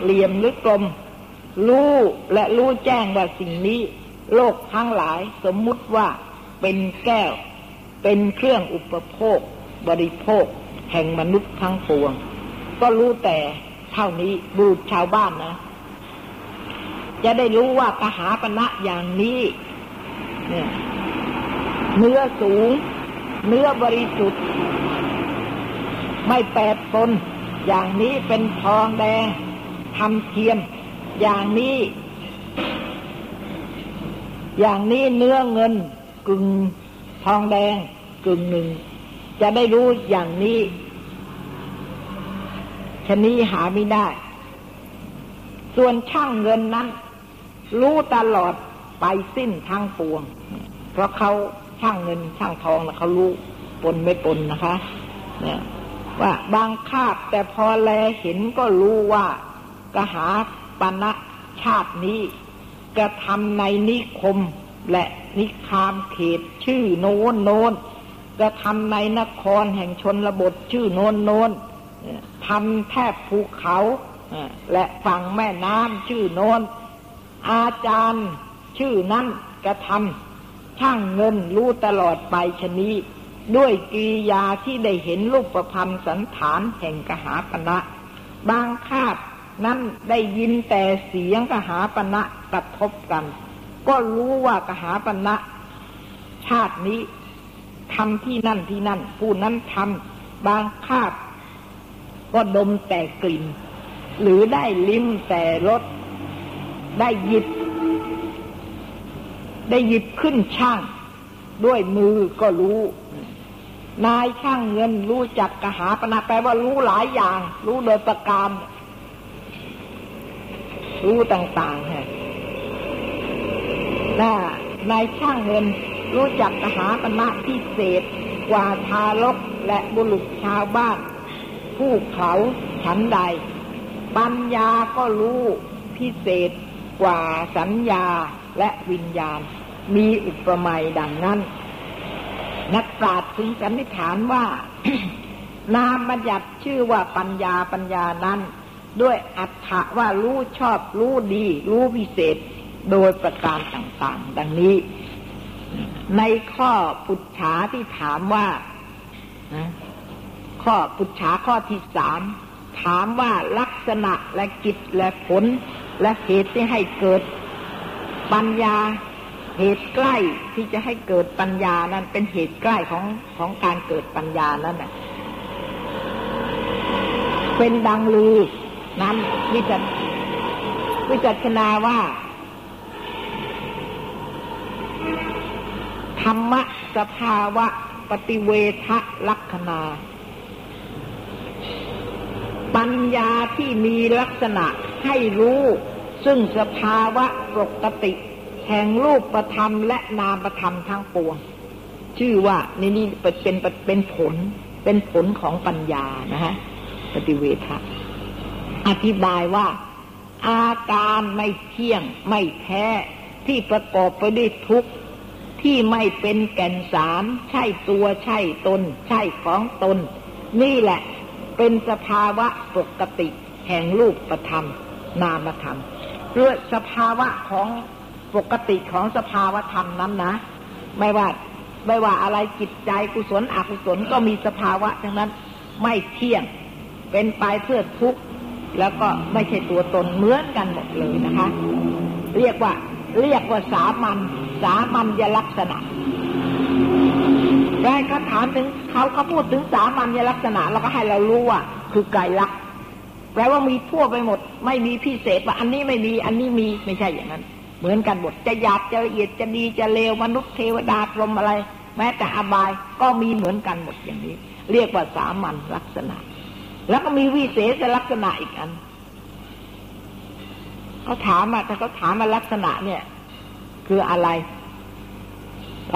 เหลี่ยมหรือกลม รู้และรู้แจ้งว่าสิ่งนี้ โลกทั้งหลายสมมุติว่าเป็นแก้ว เป็นเครื่องอุปโภค บริโภค แห่งมนุษย์ทั้งปวง ก็รู้แต่เท่านี้บุรุษชาวบ้านนะ จะได้รู้ว่ากหาปณะอย่างนี้เนี่ยเนื้อสูง เนื้อบริสุทธิ์ ไม่แปดปนอย่างนี้เป็นทองแดงทำเทียม อย่างนี้ อย่างนี้เนื้อเงินกึ่งทองแดงกึ่งหนึ่ง จะได้รู้อย่างนี้ชนี้หาไม่ได้ ส่วนช่างเงินนั้น รู้ตลอดไปสิ้นทั้งปวง เพราะเขาช่างเงินช่างทองนะเขารู้ปนไม่ปนนะคะเนี่ยว่าบางคาบแต่พอแลเห็นก็รู้ว่ากหาปณะชาตินี้กระทำในนิคมและนิคามเขตชื่อโน้นโน้นกระทำในนครแห่งชนระบทชื่อโน้นโน้นทำแทบภูเขาและฝั่งแม่น้ำชื่อโน้น อาจารย์ชื่อนั้นกระทำช่างเงินรู้ตลอดไปชนี้ ด้วยกิริยาที่ได้เห็นรูปประพันธ์สันฐานแห่งกหาปณะบางคาบนั้นได้ยินแต่เสียงกหาปณะกระทบกัน ก็รู้ว่ากหาปณะ ชาตินี้ทำที่นั่นที่นั่น ผู้นั้นทำบางคาบก็ดมแต่กลิ่น หรือได้ลิ้มแต่รส ได้หยิบ ได้หยิบขึ้นช่าง ด้วยมือก็รู้ นายช่างเงินรู้จักกหาปณะแปลว่ารู้หลายอย่าง รู้โดยประการรู้ต่างๆฮะน่านายช่างเงินรู้จักกหาปณะพิเศษกว่าทารกและบุรุษชาวบ้าน ผู้เขาฉันใด ปัญญาก็รู้พิเศษ กว่าสัญญาและวิญญาณ มีอุปมาดังนั้น นักปราชญ์ถึงสันนิษฐานว่า นามบัญญัติชื่อว่าปัญญาปัญญานั้น ด้วยอัตถะว่ารู้ชอบรู้ดี รู้พิเศษโดยประการต่างๆ ดังนี้ ในข้อปุจฉาที่ถามว่าข้อปุจฉาข้อที่สามถามว่าลักษณะและกิจและผล และเหตุที่ให้เกิดปัญญา เหตุใกล้ที่จะให้เกิดปัญญานั้นเป็นเหตุใกล้ของของการเกิดปัญญานั้นนะเป็นดังลือนั้นวิจัวิจัชนาว่าธรรมะสภาวะปฏิเวทลักษณา ปัญญาที่มีลักษณะให้รู้ ซึ่งสภาวะปกติแห่งรูปประธรรมและนามประธรรมทั้งปวง ชื่อว่านี่นี่เป็นเป็นผล เป็นผลของปัญญานะฮะปฏิเวทะอธิบายว่า อาการไม่เที่ยงไม่แท้ที่ประกอบไปด้วยทุกข์ที่ไม่เป็นแก่นสาร ใช่ตัวใช่ตน ใช่ของตน นี่แหละ เป็นสภาวะปกติ แห่งรูปประธรรม นามธรรม เรื่อสภาวะของปกติของสภาวะธรรมนั้นนะ ไม่ว่าไม่ว่าอะไรจิตใจกุศลอกุศลก็มีสภาวะทั้งนั้นไม่เที่ยง เป็นไปเพื่อทุกข์แล้วก็ไม่ใช่ตัวตนเหมือนกันหมดเลยนะคะ เรียกว่า เรียกว่าสามัญสามัญยลักษณะได้เขาถามถึงเขาเขาพูดถึงสามัญยลักษณะเราก็ให้เรารู้ว่า คือไกลลักแป ลว่ามีทั่วไปหมด ไม่มีพิเศษว่าอันนี้ไม่มีอันนี้มีไม่ใช่อย่างนั้น เหมือนกันหมดจะหยาบจะละเอียดจะดีจะเลวมนุษย์เทวดาพรหมอะไร แม้แต่อบายก็มีเหมือนกันหมดอย่างนี้ เรียกว่าสามัญลักษณะ แล้วก็มีวิเศษลักษณะอีกอันเขาถามมาแต่เขาถามมาลักษณะเนี่ย คืออะไร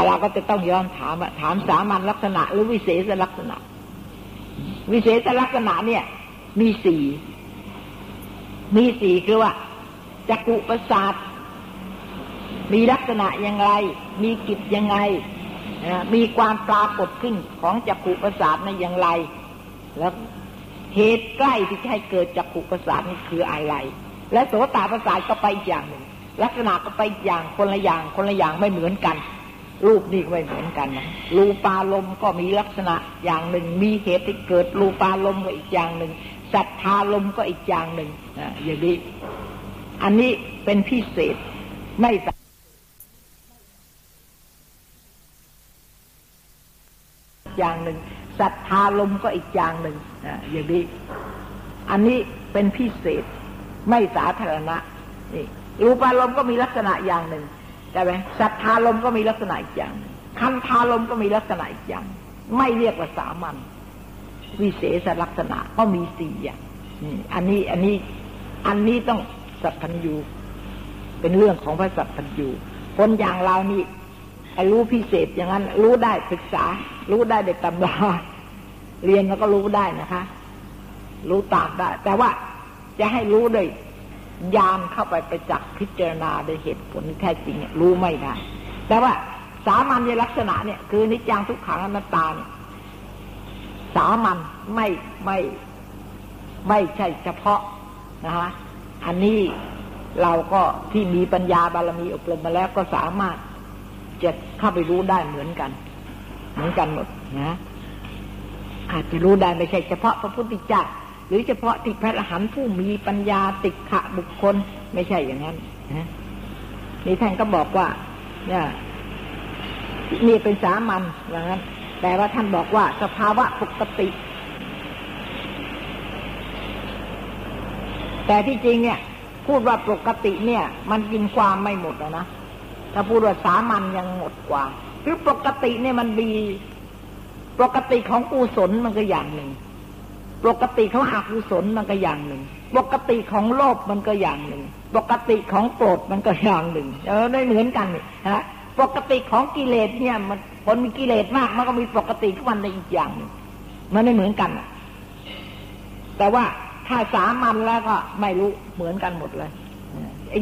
เราก็จะต้องย้อนถามถามสามัญลักษณะ หรือวิเศษลักษณะ วิเศษลักษณะเนี่ย มีสี่ มีสี่คือว่าจักรุประสาทมีลักษณะยังไงมีกิจยังไง มีความปรากฏขึ้นของจักรุประสาทในอย่างไร แล้วเหตุใกล้ที่จะให้เกิดจักรุประสาทนี่คืออะไร และโสตประสาทก็ไปอีกอย่างหนึ่งลักษณะก็ไปอย่างคนละอย่างคนละอย่างไม่เหมือนกัน รูปนี่ไม่เหมือนกันนะรูปาลมก็มีลักษณะอย่างหนึ่ง มีเหตุที่เกิดรูปาลมก็อีกอย่างหนึ่ง สัทธาลมก็อีกอย่างหนึ่งอย่างนี้อันนี้เป็นพิเศษไม่อย่างหนึ่งสัทธาลมก็อีกอย่างหนึ่งอย่างนี้อันนี้เป็นพิเศษไม่สาธารณะนี่รูปารมณ์ก็มีลักษณะอย่างหนึ่งใช่ไหมสัทธาลมก็มีลักษณะอีกอย่างคันธาลมก็มีลักษณะอีกอย่าง ไม่เรียกว่าสามัญ วิเศษลักษณะก็มีสี่อย่างอันนี้อันนี้อันนี้ต้องสัพพัญญูเป็นเรื่องของพระสัพพัญญูคนอย่างเรานี่รู้พิเศษอย่างนั้น รู้ได้ศึกษา รู้ได้เด็กตำราเรียนแล้วก็รู้ได้นะคะ รู้ตามได้ แต่ว่าจะให้รู้ด้วยยานเข้าไปไปจักพิจารณาโดยเหตุผลแท้จริงรู้ไม่ได้แต่ว่าสามัญลักษณะเนี่ย คือนิจังทุกขังอนัตตาเนี่ย สามัญไม่ไม่ไม่ใช่เฉพาะนะฮะอันนี้เราก็ที่มีปัญญาบารมีอบรมมาแล้วก็สามารถจะเข้าไปรู้ได้เหมือนกัน เหมือนกันหมดนะอาจจะรู้ได้ไม่ใช่เฉพาะพระพุทธเจ้าหรือเฉพาะที่พระอรหันต์ผู้มีปัญญาติขะบุคคลไม่ใช่อย่างนั้นนะนี่ท่านก็บอกว่าเนี่ยนี่เป็นสามัญอย่างนั้น แต่ว่าท่านบอกว่าสภาวะปกติ แต่ที่จริงเนี่ย พูดว่าปกติเนี่ย มันกินความไม่หมดแล้วนะถ้าพูดว่าสามัญยังหมดกว่าคือปกติเนี่ยมันมีปกติของกุศลมันก็อย่างหนึ่ง ปกติของอกุศลมันก็อย่างหนึ่ง ปกติของโลภมันก็อย่างหนึ่ง ปกติของโกรธมันก็อย่างหนึ่ง เออไม่เหมือนกันนี่ฮะ ปกติของกิเลสเนี่ย มันคนมีกิเลสมาก มันก็มีปกติของมันในอีกอย่างมันไม่เหมือนกัน แต่ว่าถ้าสามัญแล้วก็ไม่รู้เหมือนกันหมดเลย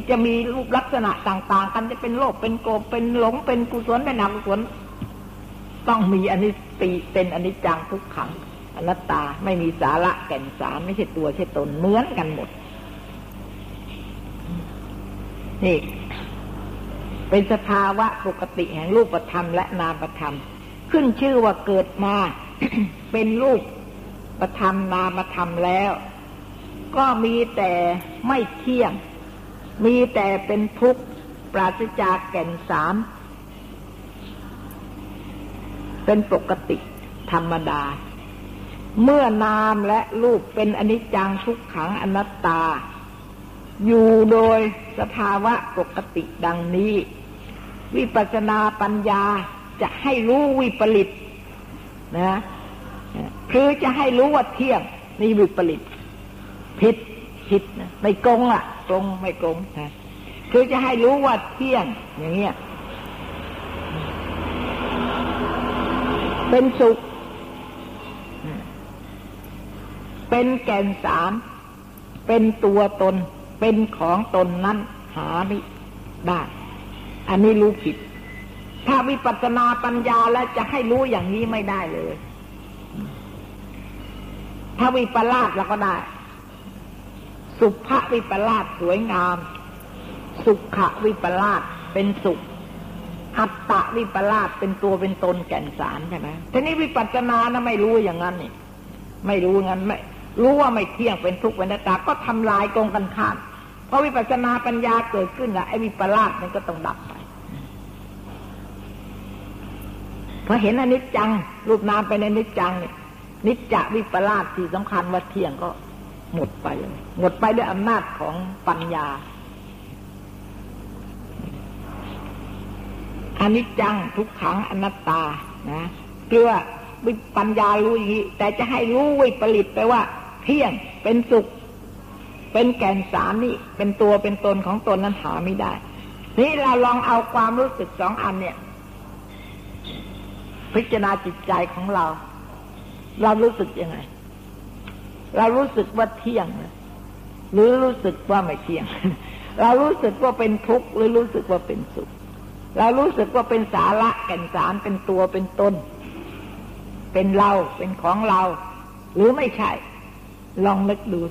จะมีรูปลักษณะต่าง ๆ กันจะเป็นโลภเป็นโกรธเป็นหลงเป็นกุศลเป็นอกุศลต้องมีอันนี้ตีเป็นอนิจจังทุกขังอนัตตาไม่มีสาระแก่นสารไม่ใช่ตัวใช่ตนเหมือนกันหมดนี่ เป็นสภาวะปกติแห่งรูปธรรมและนามธรรม ขึ้นชื่อว่าเกิดมา เป็นรูปประธรรมนามธรรมแล้ว ก็มีแต่ไม่เที่ยง มีแต่เป็นทุกข์ปราศจากแก่นสารเป็นปกติธรรมดา เมื่อนามและรูปเป็นอนิจจังทุกขังอนัตตา อยู่โดยสภาวะปกติดังนี้ วิปัสนาปัญญาจะให้รู้วิปริตนะคือจะให้รู้ว่าเที่ยงนี่วิปริตผิดผิดนะไม่กงอะกงไม่กงนะคือจะให้รู้ว่าเที่ยงอย่างเงี้ยเป็นสุข เป็นแก่นสาร เป็นตัวตน เป็นของตนนั้นหาไม่ได้ อันนี้รู้ผิด ถ้าวิปัสสนาปัญญาแล้วจะให้รู้อย่างนี้ไม่ได้เลย ถ้าวิปลาสเราก็ได้ สุภวิปลาสสวยงาม สุขวิปลาสเป็นสุขอัตตะวิปลาสเป็นตัวเป็นตนแก่นสารใช่ไหมทีนี้วิปัสสนานะไม่รู้อย่างนั้นนี่ ไม่รู้งั้นไม่ รู้ว่าไม่เที่ยงเป็นทุกข์เป็นนัตตาก็ทำลายกงกันข้าม พราะวิปัสสนาปัญญาเกิดขึ้นแล้วไอ้วิปลาสมันก็ต้องดับไปพอเห็นอนิจจัง รูปนามไปในนิจจังเนี่ยนิจจะวิปลาสที่สำคัญว่าเที่ยงก็หมดไป หมดไปด้วยอำนาจของปัญญาอนิจจังทุกขังอนัตตานะเพื่อวิปัญญารู้อย่างนี้แต่จะให้รู้วิปริตไปว่า เที่ยงเป็นสุข เป็นแก่นสารนี่เป็นตัวเป็นตนของตนนั้นหาไม่ได้ นี่เราลองเอาความรู้สึกสองอันเนี่ย พิจารณาจิตใจของเรา เรารู้สึกยังไง เรารู้สึกว่าเที่ยง หรือรู้สึกว่าไม่เที่ยง เรารู้สึกว่าเป็นทุกข์หรือรู้สึกว่าเป็นสุข เรารู้สึกว่าเป็นสาระแก่นสารเป็นตัวเป็นตน เป็นเราเป็นของเรา หรือไม่ใช่ ลองนึกดู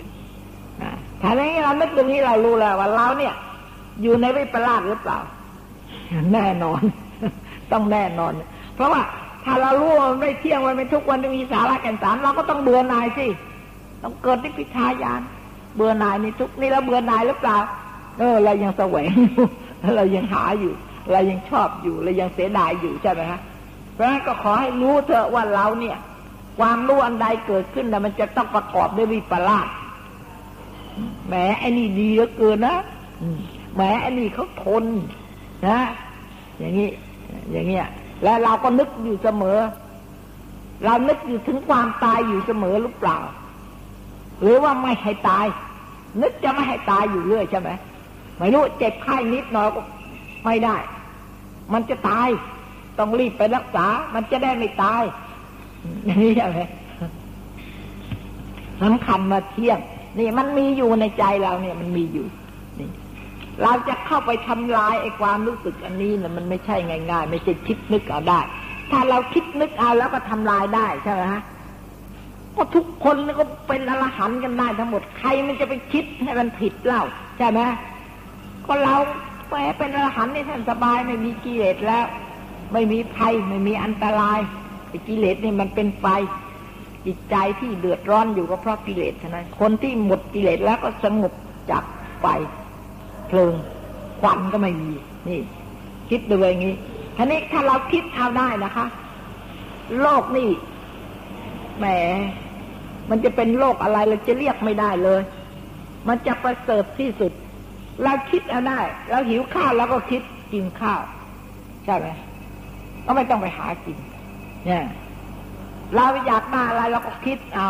ถ้าอย่างนี้เรานึกตรงนี้เรารู้แล้วว่าเราเนี่ย อยู่ในวิปลาสหรือเปล่า แน่นอน ต้องแน่นอน เพราะว่าถ้าเรารู้ว่ามันไม่เที่ยงมันไม่ทุกวันจะมีสาระแก่นสารเราก็ต้องเบื่อหน่ายสิต้องเกิดนิพพิทายาน เบื่อหน่ายในทุกนี่เราเบื่อหน่ายหรือเปล่า เออ เรายังแสวงอยู่เรายังหาอยู่ เรายังชอบอยู่เรายังเสียดายอยู่ใช่ไหมฮะเพราะฉะนั้นก็ขอให้รู้เถอะว่าเราเนี่ย ความรู้อันใดเกิดขึ้นนะมันจะต้องประกอบด้วยวิปลาส แหมไอ้นี่ดีเหลือเกินนะแหมไอ้นี่เขาทนนะ อย่างนี้ อย่างเงี้ย แล้วเราก็นึกอยู่เสมอ เรานึกอยู่ถึงความตายอยู่เสมอหรือเปล่า หรือว่าไม่ให้ตาย นึกจะไม่ให้ตายอยู่เรื่อยใช่ไหมไม่รู้เจ็บไข้นิดหน่อยก็ไม่ได้ มันจะตาย ต้องรีบไปรักษา มันจะได้ไม่ตาย อย่างนี้ใช่ไหมสำคัญมาเที่ยง นี่มันมีอยู่ในใจเราเนี่ยมันมีอยู่นี่เราจะเข้าไปทำลายไอ้ความรู้สึกอันนี้นะมันไม่ใช่ง่ายๆ ไม่ใช่คิดนึกเอาได้ ถ้าเราคิดนึกเอาแล้วก็ทำลายได้ใช่ไหมฮะก็ทุกคนก็เป็นอรหันต์กันได้ทั้งหมดใครมันจะไปคิดให้มันผิดเล่าใช่ไหมก็เราแหมเป็นอรหันต์นี่ท่านสบายไม่มีกิเลสแล้ว ไม่มีภัยไม่มีอันตรายไอ้กิเลสนี่มันเป็นไฟ จิตใจที่เดือดร้อนอยู่ก็เพราะกิเลสเท่านั้นคนที่หมดกิเลสแล้วก็สงบจากไฟเพลิงควันก็ไม่มีนี่ คิดดูอย่างนี้ทีนี้ถ้าเราคิดเอาได้นะคะ โลกนี่แหมมันจะเป็นโลกอะไรเราจะเรียกไม่ได้เลย มันจะประเสริฐที่สุด เราคิดเอาได้เราหิวข้าวเราก็คิดกินข้าว ใช่ไหมก็ไม่ต้องไปหากินเนี่ย เราอยากได้อะไรเราก็คิดเอา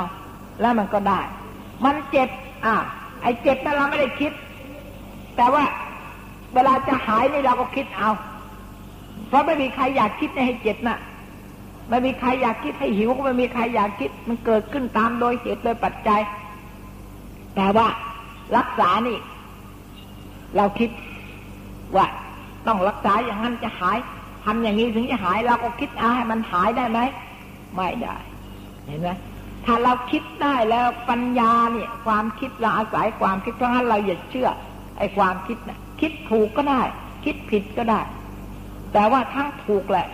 แล้วมันก็ได้ มันเจ็บอะไอ้เจ็บแต่เราไม่ได้คิด แต่ว่าเวลาจะหายนี่เราก็คิดเอา เพราะไม่มีใครอยากคิดให้เจ็บนะ่ะไม่มีใครอยากคิดให้หิวก็ไม่มีใครอยากคิด มันเกิดขึ้นตามโดยเหตุโดยปัจจัย แต่ว่ารักษานี่ เราคิดว่าต้องรักษาอย่างนั้นจะหายทำอย่างนี้ถึงจะหายเราก็คิดเอาให้มันหายได้ไหม ไม่ได้ เห็นไหมถ้าเราคิดได้แล้วปัญญาเนี่ย ความคิดเราอาศัยความคิดเพราะฉะนั้นเราอย่าเชื่อ ไอ้ความคิดนะคิดถูกก็ได้ คิดผิดก็ได้ แต่ว่าทั้งถูกแหละ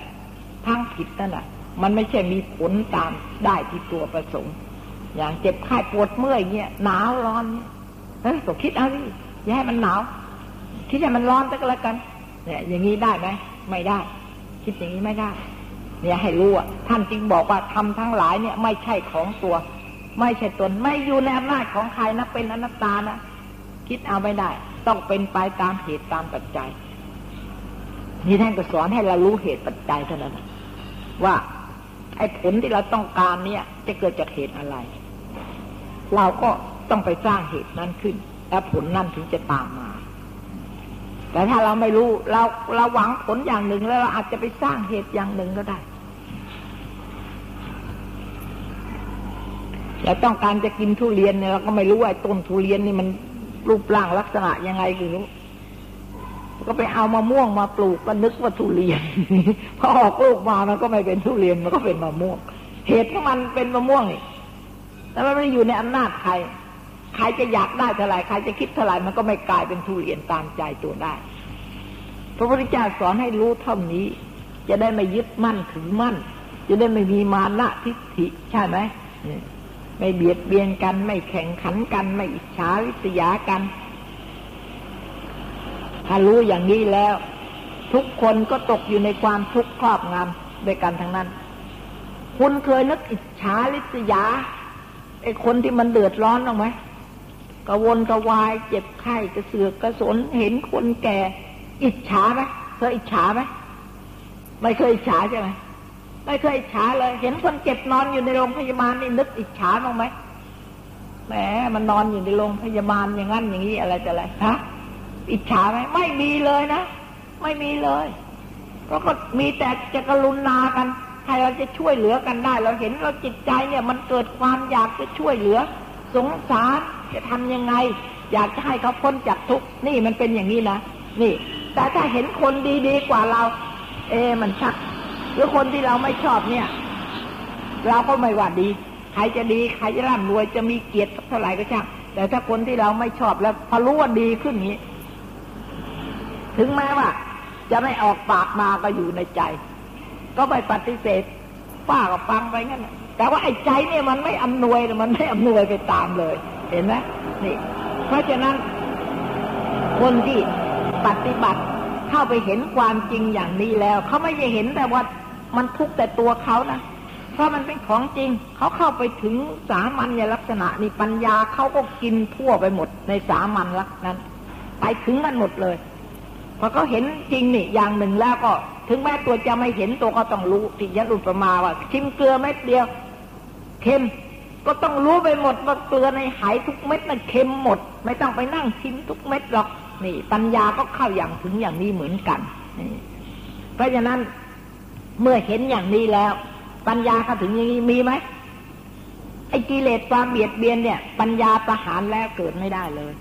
ทั้งผิดนั่นแหละมันไม่ใช่มีผลตามได้ที่ตัวประสงค์ อย่างเจ็บไข้ปวดเมื่อยเงี้ยหนาวร้อนเนี่ยเฮ้ยก็คิดเอาดิอย่าให้มันหนาวคิดให้มันร้อนก็แล้วกันเนี่ยอย่างนี้ได้ไหมไม่ได้ คิดอย่างนี้ไม่ได้ เนี่ยให้รู้อะท่านจึงบอกว่าทำทั้งหลายเนี่ย ไม่ใช่ของตัว ไม่ใช่ตนไม่อยู่ในอำนาจของใครนะเป็นอนัตตานะคิดเอาไม่ได้ ต้องเป็นไปตามเหตุตามปัจจัย นี่ท่านก็สอนให้เรารู้เหตุปัจจัยเท่านั้นว่าไอ้ผลที่เราต้องการเนี่ย จะเกิดจากเหตุอะไร เราก็ต้องไปสร้างเหตุนั้นขึ้น แล้วผลนั้นถึงจะตามมา แต่ถ้าเราไม่รู้เราเราหวังผลอย่างหนึ่งแล้วเราอาจจะไปสร้างเหตุอย่างหนึ่งก็ได้เราต้องการจะกินทุเรียนเนี่ยเราก็ไม่รู้ว่าต้นทุเรียนนี่มันรูปร่างลักษณะยังไงคือรู้ก็ไปเอามะม่วงมาปลูกก็นึกว่าทุเรียนพอออกลูกมามันก็ไม่เป็นทุเรียนมันก็เป็นมะม่วง เหตุของมันเป็นมะม่วงนี่แต่มันไม่อยู่ในอำนาจใคร ใครจะอยากได้เท่าไรใครจะคิดเท่าไรมันก็ไม่กลายเป็นทุเรียนตามใจตัวได้ พระพุทธเจ้าสอนให้รู้เท่านี้ จะได้ไม่ยึดมั่นถือมั่น จะได้ไม่มีมานะทิฏฐิใช่ไหมไม่เบียดเบียนกันไม่แข่งขันกัน ไม่อิจฉาริษยากัน ถ้ารู้อย่างนี้แล้ว ทุกคนก็ตกอยู่ในความทุกข์ครอบงำด้วยกันทั้งนั้น คุณเคยนึกอิจฉาริษยาไอ้คนที่มันเดือดร้อนหรือไหม กระวนกระวาย เจ็บไข้กระเสือกกระสนเห็นคนแก่ อิจฉาไหมเคยอิจฉาไหมไม่เคยอิจฉาใช่ไหมไม่เคยอิจฉาเลย เห็นคนเจ็บนอนอยู่ในโรงพยาบาลนี่นึกอิจฉาบ้างไหมแหมมันนอนอยู่ในโรงพยาบาลอย่างนั้นอย่างนี้อะไรจะอะไรฮะอิจฉาไหมไม่มีเลยนะไม่มีเลยเราก็มีแต่จะกรุณากันให้เราจะช่วยเหลือกันได้ เราเห็นเราจิตใจเนี่ย มันเกิดความอยากจะช่วยเหลือ สงสาร จะทำยังไง อยากจะให้เขาพ้นจากทุกข์นี่มันเป็นอย่างนี้นะนี่ แต่ถ้าเห็นคนดีๆกว่าเรา เอ มันชัก หรือคนที่เราไม่ชอบเนี่ย เราก็ไม่ว่าดี ใครจะดีใครจะร่ำรวยจะมีเกียรติเท่าไหร่ก็ช่างแต่ถ้าคนที่เราไม่ชอบแล้วพอรู้ว่าดีขึ้นนี้ ถึงแม้ว่า จะไม่ออกปากมาก็อยู่ในใจ ก็ไปปฏิเสธป้าก็ฟังไปงั้นแต่ว่าไอ้ใจเนี่ยมันไม่อำนวยมันไม่อำนวยไปตามเลย เห็นไหมนี่ เพราะฉะนั้น คนที่ปฏิบัติเข้าไปเห็นความจริงอย่างนี้แล้วเขาไม่ได้เห็นแต่ว่ามันทุกแต่ตัวเขานะเพราะมันเป็นของจริง เขาเข้าไปถึงสามัญลักษณะนี่ปัญญาเขาก็กินทั่วไปหมดในสามัญลักษณะนั้นไปถึงมันหมดเลยพอเขาเห็นจริงนี่อย่างหนึ่งแล้วก็ ถึงแม้ตัวจะไม่เห็นตัวก็ต้องรู้ที่ยะรุปมาว่าชิมเกลือเม็ดเดียวเค็ม ก็ต้องรู้ไปหมดว่าเกลือในหายทุกเม็ดมันเค็มหมด ไม่ต้องไปนั่งชิมทุกเม็ดหรอกนี่ ปัญญาก็เข้าอย่างถึงอย่างนี้เหมือนกันนี่เพราะฉะนั้นเมื่อเห็นอย่างนี้แล้ว ปัญญาเข้าถึงอย่างนี้มีไหมไอ้กิเลสความเบียดเบียนเนี่ย ปัญญาประหารแล้วเกิดไม่ได้เลย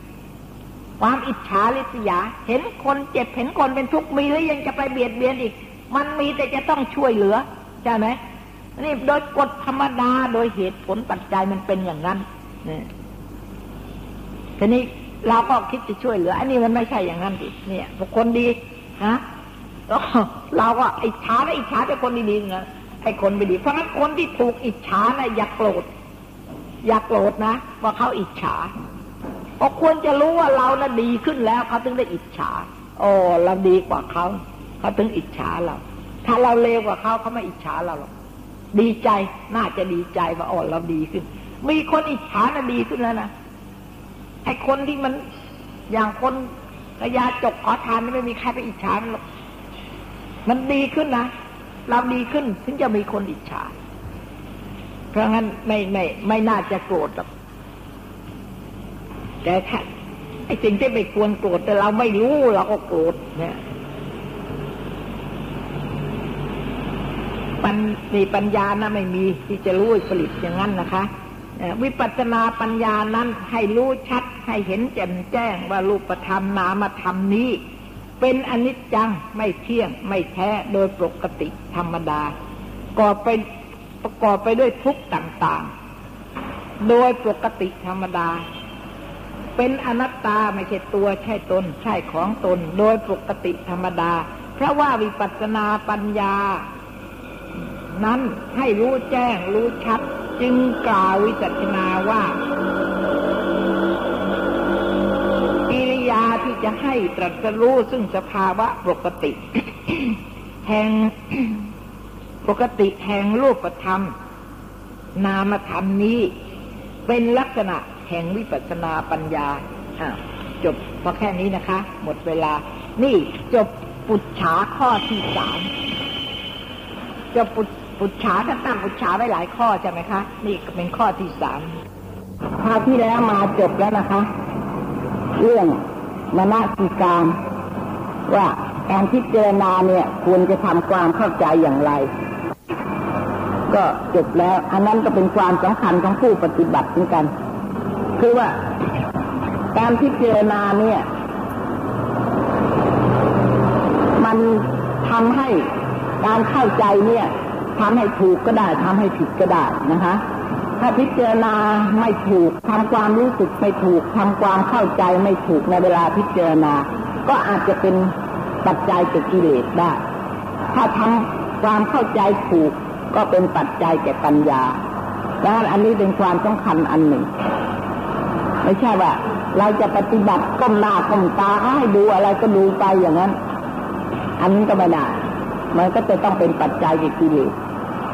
ความอิจฉาริษยา เห็นคนเจ็บเห็นคนเป็นทุกข์มีแล้วยังจะไปเบียดเบียนอีก มันมีแต่จะต้องช่วยเหลือใช่ไหม นี่โดยกฎธรรมดาโดยเหตุผลปัจจัยมันเป็นอย่างนั้นนี่ทีนี้เราก็คิดจะช่วยเหลือ อันนี้มันไม่ใช่อย่างนั้นดิเนี่ยบุคคลดีฮะแล้วเราก็อิจฉาและอิจฉาแต่คนดีๆนะไอ้คนไม่ดีเพราะงั้นคนที่ถูกอิจฉานะอย่าโกรธอย่าโกรธนะว่าเขาอิจฉาเพราะควรจะรู้ว่าเรานะ่ะดีขึ้นแล้วเขาถึงได้อิจฉา โอ้เราดีกว่าเขาเขาถึงอิจฉาเรา ถ้าเราเลวกว่าเขาเขาไม่อิจฉาเราหรอก ดีใจ น่าจะดีใจว่าอ๋อนเราดีขึ้น มีคนอิจฉานะ่ะดีขึ้นแล้วนะไอ้คนที่มันอย่างคนกระยาจกขอทานนี่ไม่มีใครไปอิจฉามันหรอกมันดีขึ้นนะเราดีขึ้นถึงจะมีคนอิจฉา เพราะงั้นไม่ไม่ไม่น่าจะโกรธหรอกแต่ถ้าไอ้สิ่งที่ไม่ควรโกรธแต่เราไม่รู้เราก็โกรธเนี่ย ปัญนีปัญญานะไม่มีที่จะรู้ผลิตอย่างนั้นนะคะวิปัสสนาปัญญานั้นให้รู้ชัดให้เห็นแจ่มแจ้งว่ารูปธรรมนามธรรมนี้ เป็นอนิจจังไม่เที่ยงไม่แท้โดยปกติธรรมดาก่อไปประกอบไปด้วยทุกข์ต่างๆ โดยปกติธรรมดา เป็นอนัตตาไม่ใช่ตัวใช่ตนใช่ของตน โดยปกติธรรมดา เพราะว่าวิปัสสนาปัญญา นั้นให้รู้แจ้งรู้ชัด จึงกล่าววิจัชนาว่ากิริยาที่จะให้ตรัสรู้ซึ่งสภาวะปกติ แห่งปกติแห่งรูปธรรม นามธรรมนี้ เป็นลักษณะแห่งวิปัสนาปัญญาจบพอแค่นี้นะคะ หมดเวลา นี่จบปุจฉาข้อที่สามจบปุจ ปุจฉาท่านตั้งปุจฉาไว้หลายข้อใช่ไหมคะ นี่เป็นข้อที่สามคราวที่แล้วมาจบแล้วนะคะ เรื่องมณสิการ ว่าการพิจารณาเนี่ยควรจะทำความเข้าใจอย่างไร ก็จบแล้ว อันนั้นก็เป็นความสำคัญของผู้ปฏิบัติเหมือนกัน คือว่าการพิจารณาเนี่ย มันทำให้การเข้าใจเนี่ย ทำให้ถูกก็ได้ทำให้ผิดก็ได้นะคะ ถ้าพิจารณาไม่ถูกทำความรู้สึกไม่ถูกทำความเข้าใจไม่ถูกในเวลาพิจารณา ก็อาจจะเป็นปัจจัยแก่กิเลสได้ ถ้าทำความเข้าใจถูก ก็เป็นปัจจัยแก่ปัญญาดังนั้นอันนี้เป็นความสำคัญอันหนึ่ง ไม่ใช่ว่าเราจะปฏิบัติก้มหน้าก้มตาให้ดูอะไรก็ดูไปอย่างนั้น อันนี้ก็ไม่ได้มันก็จะต้องเป็นปัจจัยแก่กิเลส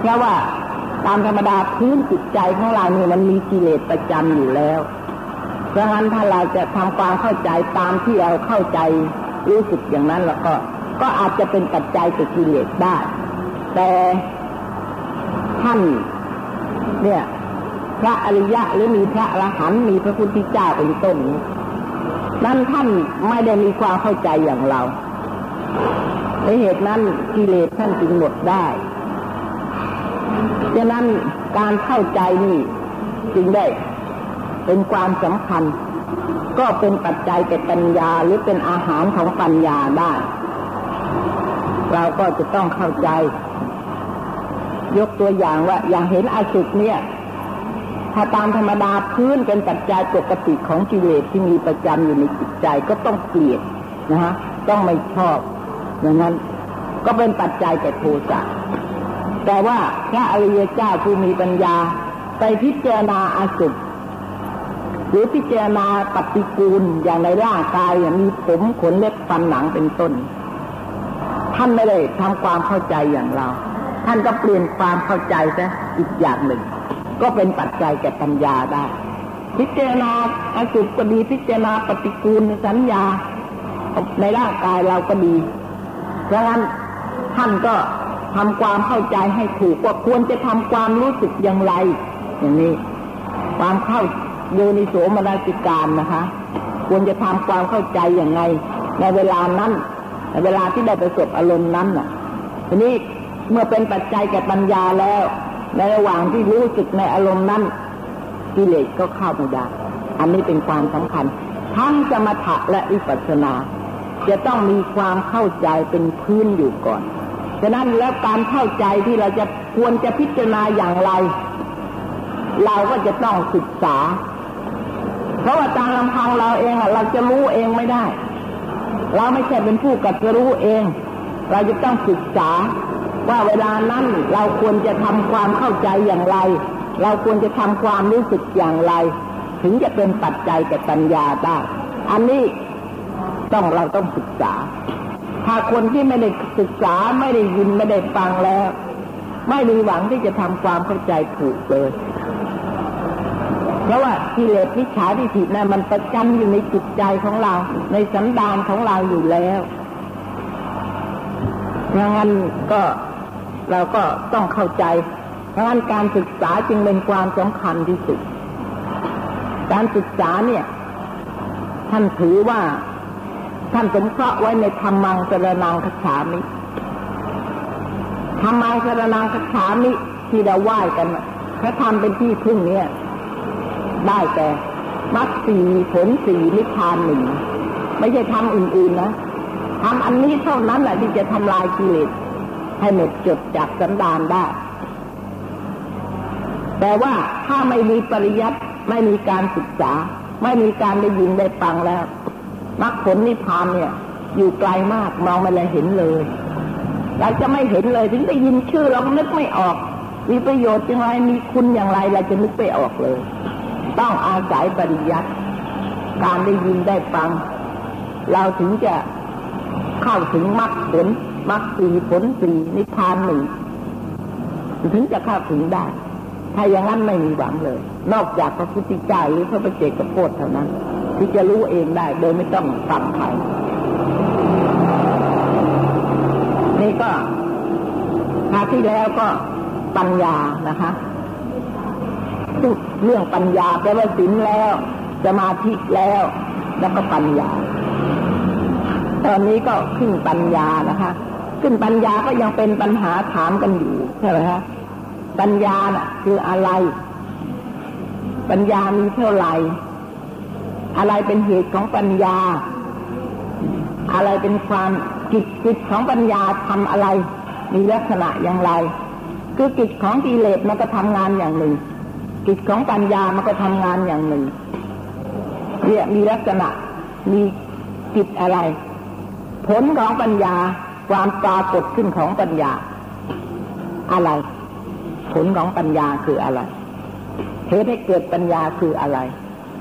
เพราะว่าตามธรรมดาพื้นจิตใจของเราเนี่ยมันมีกิเลสประจำอยู่แล้ว เพราะงั้นถ้าเราจะทำความเข้าใจตามที่เราเข้าใจรู้สึกอย่างนั้นแล้วก็ ก็อาจจะเป็นปัจจัยแก่กิเลสได้ แต่ท่านเนี่ยพระอริยะหรือมีพระอรหันต์มีพระพุทธเจ้าเป็นต้นนั้นท่านไม่ได้มีความเข้าใจอย่างเราในเหตุนั้นกิเลสท่านจึงหมดได้ ดังนั้นการเข้าใจนี่จึงได้ เป็นความสำคัญ ก็เป็นปัจจัยแก่ปัญญาหรือเป็นอาหารของปัญญาได้ เราก็จะต้องเข้าใจ ยกตัวอย่างว่าอย่างเห็นอาสุกเนี่ยถ้าตามธรรมดาพื้นเป็นปัจจัยปกติของกิเลสที่มีประจำอยู่ในจิตใจก็ต้องเกลียดนะฮะต้องไม่ชอบอย่างนั้น ก็เป็นปัจจัยแก่โทสะ แต่ว่าพระอริยเจ้าผู้มีปัญญา ไปพิจารณาอาสุภหรือพิจารณาปฏิกูลอย่างในร่างกายอย่างมีผมขนเล็บฟันหนังเป็นต้น ท่านไม่ได้ทำความเข้าใจอย่างเรา ท่านก็เปลี่ยนความเข้าใจซะอีกอย่างหนึ่ง ก็เป็นปัจจัยแก่ปัญญาได้ พิจารณาอาสุก็ดีพิจารณาปฏิกูลสัญญา ในร่างกายเราก็ดีดังนั้นท่านก็ ทำความเข้าใจให้ถูกว่าควรจะทำความรู้สึกอย่างไร อย่างนี้ ความเข้าโยนิโสมนสิการนะคะ ควรจะทำความเข้าใจอย่างไรในเวลานั้นในเวลาที่ได้ประสบอารมณ์นั้นน่ะทีนี้เมื่อเป็นปัจจัยแก่ปัญญาแล้ว ในระหว่างที่รู้สึกในอารมณ์นั้นกิเลสก็เข้าไม่ได้อันนี้เป็นความสำคัญ ทั้งสมถะและวิปัสสนา จะต้องมีความเข้าใจเป็นพื้นอยู่ก่อน ฉะนั้นแล้วการเข้าใจที่เราจะควรจะพิจารณาอย่างไร เราก็จะต้องศึกษา เพราะว่าตามลำพังเราเองเราจะรู้เองไม่ได้ เราไม่ใช่เป็นผู้กัดจะรู้เอง เราจะต้องศึกษาว่าเวลานั้นเราควรจะทำความเข้าใจอย่างไร เราควรจะทำความรู้สึกอย่างไร ถึงจะเป็นปัจจัยแก่ปัญญาได้ อันนี้ต้องเราต้องศึกษา ถ้าคนที่ไม่ได้ศึกษาไม่ได้ยินไม่ได้ฟังแล้ว ไม่มีหวังที่จะทำความเข้าใจถูกเลย เพราะว่ากิเลสวิชาที่ผิดนะมันประจำอยู่ในจิตใจของเรา ในสันดานของเราอยู่แล้วดังนั้นก็เราก็ต้องเข้าใจเพราะงั้นการศึกษาจึงเป็นความสำคัญที่สุด การศึกษาเนี่ย ท่านถือว่า ท่านสมเคราะห์ไว้ในธรรมังสรนังคฉามิธรรมังสรนังคฉามิที่เราไหว้กันพระธรรมเป็นที่พึ่งเนี่ย ได้แต่มัดสีผลสีนิพพานหนึ่งไม่ใช่ทำอื่นๆนะทำอันนี้เท่านั้นแหละที่จะทำลายกิเลสให้หมดจดจากสันดานได้ แต่ว่าถ้าไม่มีปริยัติไม่มีการศึกษา ไม่มีการได้ยินได้ฟังแล้ว มรรคผลนิพพานเนี่ย อยู่ไกลมากมองไม่เลยเห็นเลยเราจะไม่เห็นเลยถึงได้ยินชื่อเรานึกไม่ออก มีประโยชน์อย่างไรมีคุณอย่างไรเราจะนึกไม่ออกเลย ต้องอาศัยปริยัติการได้ยินได้ฟัง เราถึงจะเข้าถึงมรรคผลมรรคสี่ผลสี่นิพพานหนึ่งถึงจะเข้าถึงได้ ถ้าอย่างนั้นไม่มีหวังเลย นอกจากพระพุทธเจ้าหรือพระประเจกโพธเท่านั้น ที่จะรู้เองได้โดยไม่ต้องฟังใครนี่ก็คาที่แล้วก็ปัญญานะคะพูดเรื่องปัญญาแปลว่าศีลแล้วสมาธิแล้ว แล้วก็ปัญญา ตอนนี้ก็ขึ้นปัญญานะคะ ขึ้นปัญญาก็ยังเป็นปัญหาถามกันอยู่ใช่ไหมคะปัญญาน่ะ คืออะไร ปัญญามีเท่าไหร่ อะไรเป็นเหตุของปัญญา อะไรเป็นความกิจกิจของปัญญาทำอะไร มีลักษณะอย่างไร คือกิจของกิเลสมันก็ทำงานอย่างหนึ่งกิจของปัญญามันก็ทำงานอย่างหนึ่งเนี่ยมีลักษณะมีกิจอะไร ผลของปัญญาความปรากฏขึ้นของปัญญา อะไร ผลของปัญญาคืออะไรเหตุให้เกิดปัญญาคืออะไร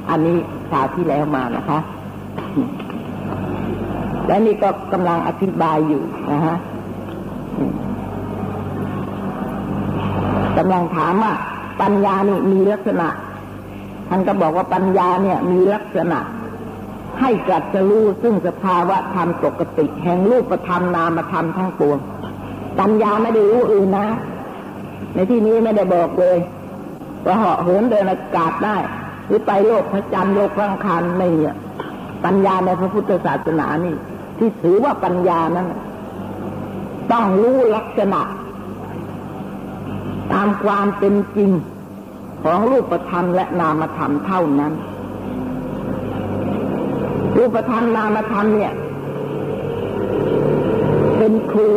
อันนี้คราวที่แล้วมานะคะ และนี่ก็กำลังอธิบายอยู่นะฮะกำลังถามว่าปัญญานี่มีลักษณะ ท่านก็บอกว่าปัญญาเนี่ย มีลักษณะ ให้กัดจะรู้ซึ่งสภาวะธรรมปกติ แห่งรูปธรรมนามธรรมทั้งปวง ปัญญาไม่ได้รู้อื่นนะ ในที่นี้ไม่ได้บอกเลยก็เหาะเหินเดินอากาศได้ หรือไปโลกพระจันทร์โลกพระอังคารไม่เนี่ยปัญญาในพระพุทธศาสนานี่ ที่ถือว่าปัญญานั้น ต้องรู้ลักษณะ ตามความเป็นจริงของรูปธรรมและนามธรรมเท่านั้น รูปธรรมนามธรรมเนี่ย เป็นครู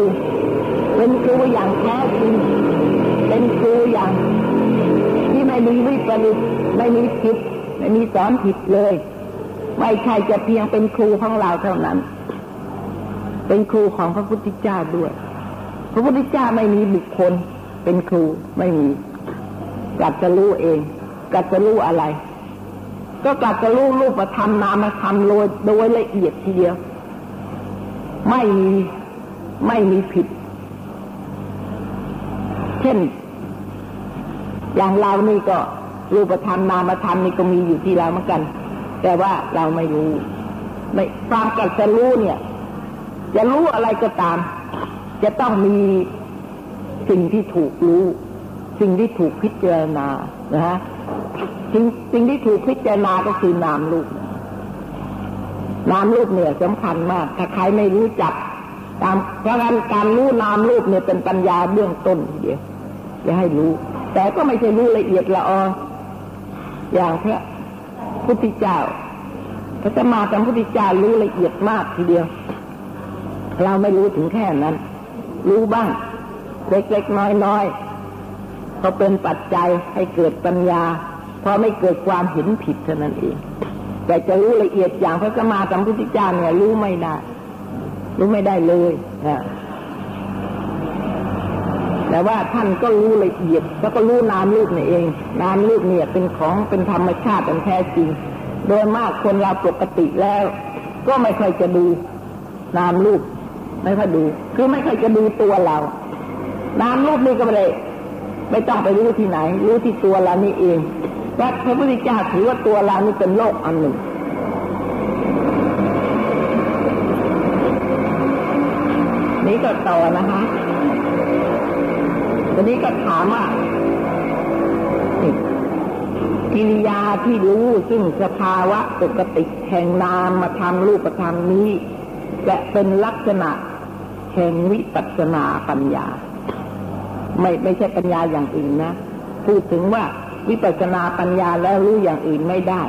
เป็นครูอย่างแท้จริง เป็นครูอย่าง ม่มีวิปริตไม่มีผิดไม่มีสอนผิดเลย ไม่ใช่จะเพียงเป็นครูของเราเท่านั้น เป็นครูของพระพุทธเจ้าด้วย พระพุทธเจ้าไม่มีบุคคล เป็นครูไม่มีกัดจะรู้เองกัดจะรู้อะไร ก็กัดจะรู้รูปธรรมนามธรรมโดยโดยละเอียดทีเดียว ไม่มีไม่มีผิด เช่น อย่างเรานี่ก็รูปธรรมนามธรรมนี่ก็มีอยู่ที่เราเหมือนกัน แต่ว่าเราไม่รู้ไม่ความกัดจะรู้เนี่ย จะรู้อะไรก็ตาม จะต้องมีสิ่งที่ถูกรู้ สิ่งที่ถูกพิจารณานะฮะสิ่งสิ่งที่ถูกพิจารณาก็คือนามรูปนามรูปเนี่ยสำคัญมาก ถ้าใครไม่รู้จัก ตามเพราะงั้นการรู้นามรูปเนี่ยเป็นปัญญาเบื้องต้นเดียวจะให้รู้ แต่ก็ไม่ใช่รู้ละเอียดละอออย่างพระพุทธเจ้า พระสมมาสัมพุทธเจ้ารู้ละเอียดมากทีเดียว เราไม่รู้ถึงแค่นั้น รู้บ้าง เล็กๆน้อยๆก็เป็นปัจจัยให้เกิดปัญญาพราะไม่เกิดความเห็นผิดเท่านั้นเอง แต่จะรู้ละเอียดอย่างพระสมมาสัมพุทธเจ้าเนี่ยรู้ไม่ได้ รู้ไม่ได้เลยนะ แต่ว่าท่านก็รู้ละเอียด แล้วก็รู้นามรูปนี่เอง นามรูปเนี่ยเป็นของเป็นธรรมชาติเป็นแท้จริง โดยมากคนเราปกติแล้ว ก็ไม่ค่อยจะดูนามรูปไม่ค่อยดู คือไม่ค่อยจะดูตัวเรา นามรูปนี่ก็ไม่ได้ไม่ต้องไปรู้ที่ไหน รู้ที่ตัวเรานี่เองว่าพระพุทธเจ้าถือว่าตัวเรานี่เป็นโลกอันหนึ่งนี่ก็ต่อนะคะ ทีนี้ก็ถามว่ากิริยาที่รู้ซึ่งสภาวะปกติแห่งนามมาทำรูปธรรมนี้ จะเป็นลักษณะแห่งวิปัสสนาปัญญา ไม่ไม่ใช่ปัญญาอย่างอื่นนะ พูดถึงว่าวิปัสสนาปัญญาแล้วรู้อย่างอื่นไม่ได้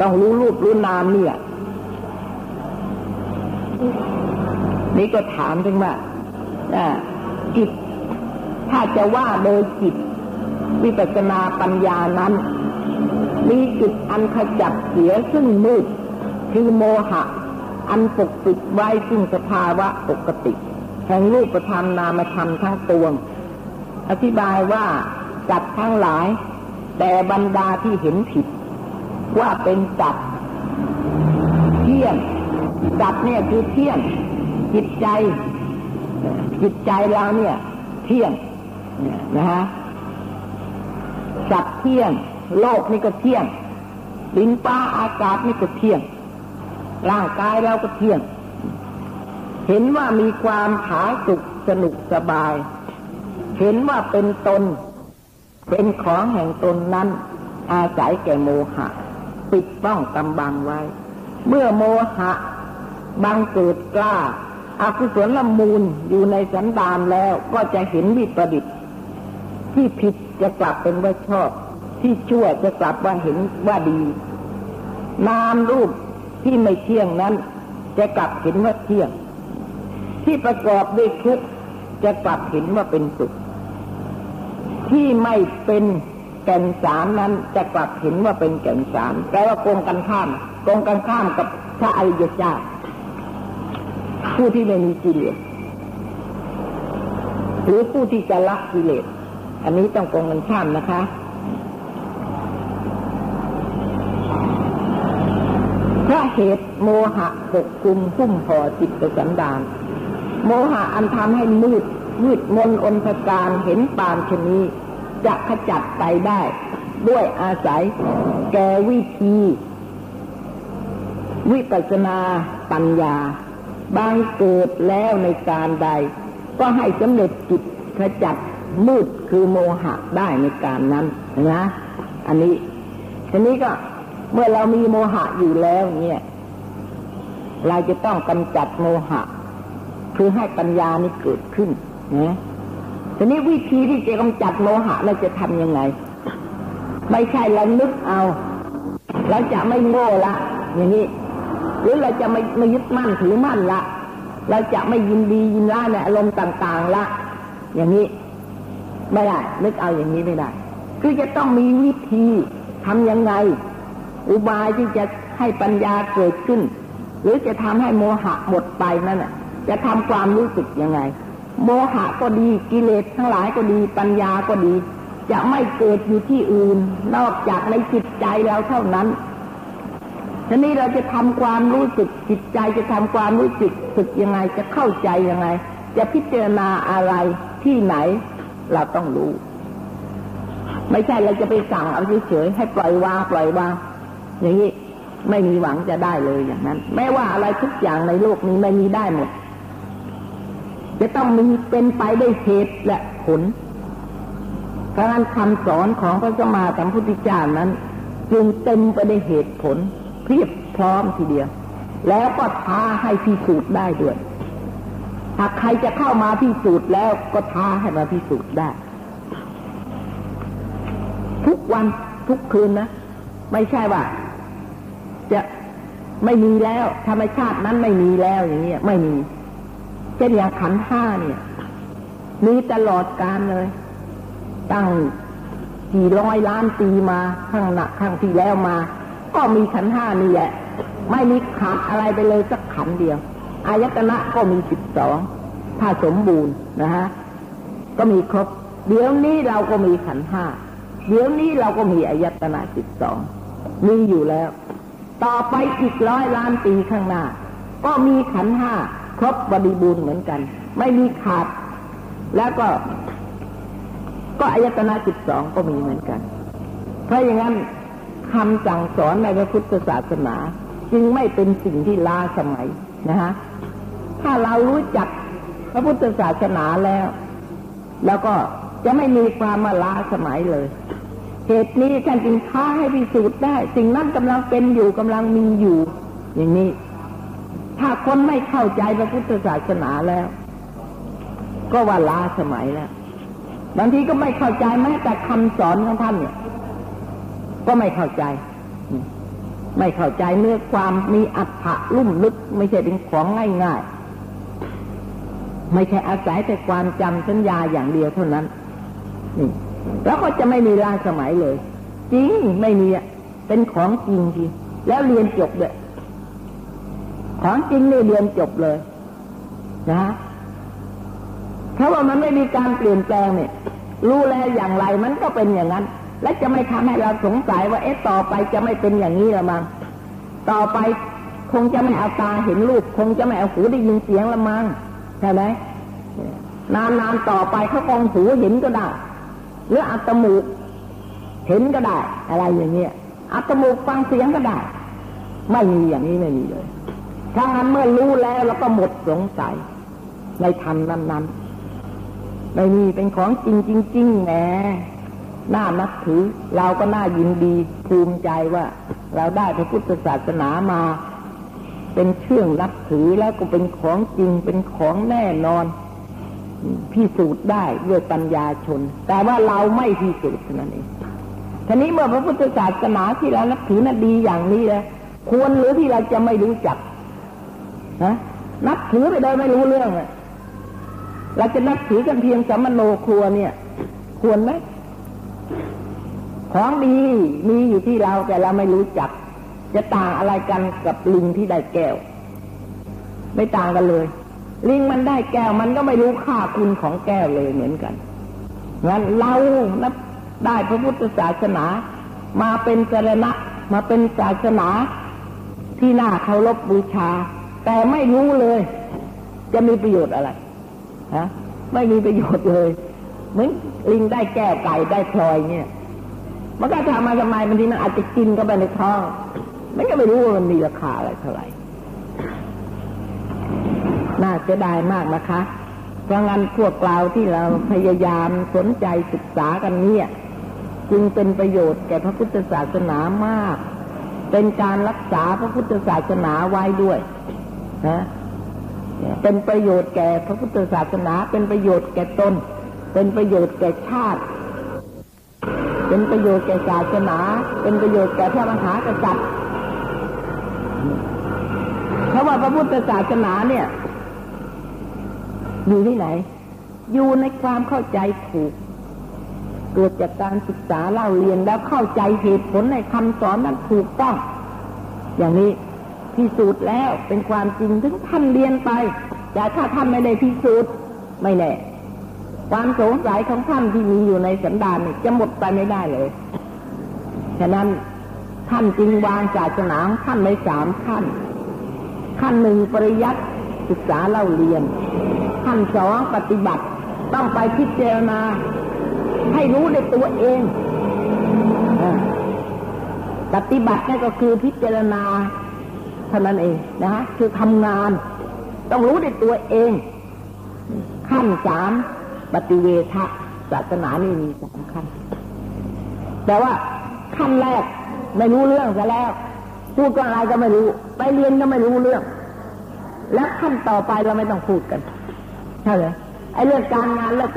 ต้องรู้รูปรู้นามเนี่ยนี่ก็ถามถึงว่าจิต จะว่าโดยจิต วิปัสนาปัญญานั้น มีจิตอันขจัดเสียซึ่งมืด คือโมหะ อันปกปิดไว้ซึ่งสภาวะปกติ แห่งรูปธรรมนามธรรมทั้งปวง อธิบายว่าจัดทั้งหลาย แต่บรรดาที่เห็นผิด ว่าเป็นจัดเที่ยงจัดเนี่ยคือเที่ยงจิตใจ จิตใจเราเนี่ย เที่ยง นะฮะสัตว์เที่ยง โลกนี่ก็เที่ยงดินป้าอากาศนี่ก็เที่ยง ร่างกายเราก็เที่ยง เห็นว่ามีความผาสุกสนุกสบาย เห็นว่าเป็นตน เป็นของแห่งตนนั้น อาศัยแก่โมหะ ปิดป้องกำบังไว้ เมื่อโมหะบังเกิดกล้าอากุศลละมูลอยู่ในสันดานแล้วก็จะเห็นวิปริต ที่ผิดจะกลับเป็นว่าชอบ ที่ชั่วจะกลับว่าเห็นว่าดี นามรูปที่ไม่เที่ยงนั้น จะกลับเห็นว่าเที่ยง ที่ประกอบด้วยทุกข์จะกลับเห็นว่าเป็นสุขที่ไม่เป็นแก่นสารนั้นจะกลับเห็นว่าเป็นแก่นสารแปลว่าโกงกันข้ามโกงกันข้ามกับพระอริยเจ้าผู้ที่ไม่มีกิเลสหรือผู้ที่จะละกิเลส อันนี้ต้องโกงกันข้ามนะคะเพราะเหตุโมหะปกคุมพุ่มห่อจิตสันดาน โมหะอันทำให้มืดมืดมนอนทการเห็นปานชนีจะขจัดไปได้ ด้วยอาศัยแกวิธี วิปัสนาปัญญา บางเกิดแล้วในการใด ก็ให้สำเร็จจิตขจัด มืดคือโมหะได้ในการนั้นนะ อันนี้ทีนี้ก็เมื่อเรามีโมหะอยู่แล้วเนี่ย เราจะต้องกำจัดโมหะ คือให้ปัญญานี้เกิดขึ้นนะทีนี้วิธีที่จะกำจัดโมหะเราจะทำยังไง ไม่ใช่เรานึกเอาเราจะไม่โง่ละ อย่างนี้ หรือเราจะไม่ไม่ยึดมั่นถือมั่นละ เราจะไม่ยินดียินร้ายในอารมณ์ต่าง ๆละ อย่างนี้ ไม่ได้นึกเอาอย่างนี้ไม่ได้ คือจะต้องมีวิธีทำยังไง อุบายที่จะให้ปัญญาเกิดขึ้น หรือจะทำให้โมหะหมดไปนั่นน่ะ จะทำความรู้สึกยังไง โมหะก็ดีกิเลสทั้งหลายก็ดี ปัญญาก็ดี จะไม่เกิดอยู่ที่อื่น นอกจากในจิตใจเราเท่านั้นทีนี้เราจะทำความรู้สึกจิตใจจะทำความรู้สึกสึกยังไง จะเข้าใจยังไง จะพิจารณาอะไรที่ไหน เราต้องรู้ ไม่ใช่เราจะไปสั่งเอาเฉยๆให้ปล่อยวางปล่อยวางอย่างนี้ไม่มีหวังจะได้เลยอย่างนั้น แม้ว่าอะไรทุกอย่างในโลกนี้ไม่มีได้หมด จะต้องมีเป็นไปได้เหตุและผลการคำสอนของพระสมมาสัมพุทธเจ้านั้น จึงเต็มไปด้วยเหตุผลเพียบพร้อมทีเดียว แล้วก็ท้าให้พิสูจน์ได้ด้วย หากใครจะเข้ามาพิสูจน์แล้วก็ท้าให้มาพิสูจน์ได้ ทุกวันทุกคืนนะ ไม่ใช่ว่า จะไม่มีแล้วธรรมชาตินั้นไม่มีแล้วอย่างเงี้ยไม่มีเช่นอย่างขันห้าเนี่ย มีตลอดการเลย ตั้งกี่ร้อยล้านปีมาข้างหนักข้างที่แล้วมา ก็มีขันห้านี่แหละ ไม่มีขาดอะไรไปเลยสักขันเดียว อายตนะก็มีสิบสองถ้าสมบูรณ์นะฮะก็มีครบ เดี๋ยวนี้เราก็มีขันห้าเดี๋ยวนี้เราก็มีอายตนะสิบสองมีอยู่แล้ว ต่อไปอีกร้อยล้านปีข้างหน้า ก็มีขันห้าครบบริบูรณ์เหมือนกัน ไม่มีขาด แล้วก็ ก็อายตนะสิบสองก็มีเหมือนกัน เพราะอย่างนั้นคำสั่งสอนในพระพุทธศาสนา จึงไม่เป็นสิ่งที่ล้าสมัยนะฮะ ถ้าเรารู้จักพระพุทธศาสนาแล้ว แล้วก็จะไม่มีความมาล้าสมัยเลย เหตุนี้ท่านจึงท้าให้พิสูจน์ได้ สิ่งนั้นกำลังเป็นอยู่กำลังมีอยู่ อย่างนี้ ถ้าคนไม่เข้าใจพระพุทธศาสนาแล้ว ก็ว่าล้าสมัยแล้วบางทีก็ไม่เข้าใจแม้แต่คำสอนของท่านเนี่ย ก็ไม่เข้าใจ ไม่เข้าใจเนื้อความมีอัตถะลุ่มลึก ไม่ใช่เป็นของง่ายๆ ไม่ใช่อาศัยแต่ความจำสัญญาอย่างเดียวเท่านั้น นี่ แล้วก็จะไม่มีล้าสมัยเลย จริงไม่มีอะเป็นของจริงทีแล้วเรียนจบเลยของจริงนี่เรียนจบเลยนะฮะเพราะว่ามันไม่มีการเปลี่ยนแปลงเนี่ยรู้แล้วอย่างไรมันก็เป็นอย่างนั้น และจะไม่ทำให้เราสงสัยว่าเอ๊ะต่อไปจะไม่เป็นอย่างนี้ละมั้งต่อไปคงจะไม่เอาตาเห็นรูปคงจะไม่เอาหูได้ยินเสียงละมั้ง ช่ไหมนานๆต่อไปเขาคงหูเห็นก็ได้หรืออัตมูก เห็นก็ได้ อะไรอย่างเงี้ยอัตมูกฟังเสียงก็ได้ ไม่มีอย่างนี้ไม่มีเลย ถ้างั้นเมื่อรู้แล้วเราก็หมดสงสัย ในธรรมนั้นๆไม่มีเป็นของจริงจริงๆแหมน่านับถือ เราก็น่ายินดีภูมิใจว่า เราได้พระพุทธศาสนามา เป็นเชื่องนับถือแล้วก็เป็นของจริงเป็นของแน่นอน พิสูจน์ได้ด้วยปัญญาชน แต่ว่าเราไม่พิสูจน์นั่นเองทีนี้เมื่อพระพุทธศาสนาที่เรานับถือนั้นดีอย่างนี้แล้วควรหรือที่เราจะไม่รู้จักนะนับถือไปโดยไม่รู้เรื่องเลยเราจะนับถือกันเพียงสัมมโนครัวเนี่ย ควรไหมของดีมีอยู่ที่เราแต่เราไม่รู้จัก จะต่างอะไรกันกับลิงที่ได้แก้ว ไม่ต่างกันเลย ลิงมันได้แก้วมันก็ไม่รู้ค่าคุณของแก้วเลยเหมือนกันงั้นเรานับได้พระพุทธศาสนา มาเป็นสรณะมาเป็นศาสนาที่น่าเคารพบบูชา แต่ไม่รู้เลย จะมีประโยชน์อะไรฮะไม่มีประโยชน์เลยเหมือนลิงได้แก้วไก่ได้พลอยเนี่ยมันก็ทำมาทำไมบางทีมันอาจจะกินก็ไปในท้อง มันก็ไม่รู้ว่ามันมีราคาอะไรเท่าไหร่น่าจะได้มากนะคะ เพราะงั้นพวกเราที่เราพยายามสนใจศึกษากันเนี่ย จึงเป็นประโยชน์แก่พระพุทธศาสนามาก เป็นการรักษาพระพุทธศาสนาไว้ด้วยนะเป็นประโยชน์แก่พระพุทธศาสนา เป็นประโยชน์แก่ตน เป็นประโยชน์แก่ชาติ เป็นประโยชน์แก่ศาสนา เป็นประโยชน์แก่พระมหากษัตริย์ เพราะว่าพระพุทธศาสนาเนี่ย อยู่ที่ไหน อยู่ในความเข้าใจถูก เกิดจากการศึกษาเล่าเรียนแล้วเข้าใจเหตุผลในคำสอนนั้นถูกต้อง อย่างนี้พิสูจน์แล้วเป็นความจริงถึงท่านเรียนไป แต่ถ้าท่านไม่ได้พิสูจน์ไม่แน่ความสงสัยของท่านที่มีอยู่ในสันดานนี่จะหมดไปไม่ได้เลย ฉะนั้น ท่านจึงวางศาสนาของท่านในสามขั้นขั้นหนึ่งปริยัติศึกษาเล่าเรียนขั้นสองปฏิบัติ ต้องไปพิจารณา ให้รู้ในตัวเองอปฏิบัตินั่นก็คือพิจารณาเท่านั้นเองนะฮะคือทำงาน ต้องรู้ในตัวเอง ขั้นสามปฏิเวทศาสนานี่มีสามขั้นแต่ว่าขั้นแรก ไม่รู้เรื่องซะแล้วพูดก็อะไรก็ไม่รู้ ไปเรียนก็ไม่รู้เรื่อง แล้วขั้นต่อไปเราไม่ต้องพูดกันใช่ไหมไอ้เรื่องการงานเรื่อง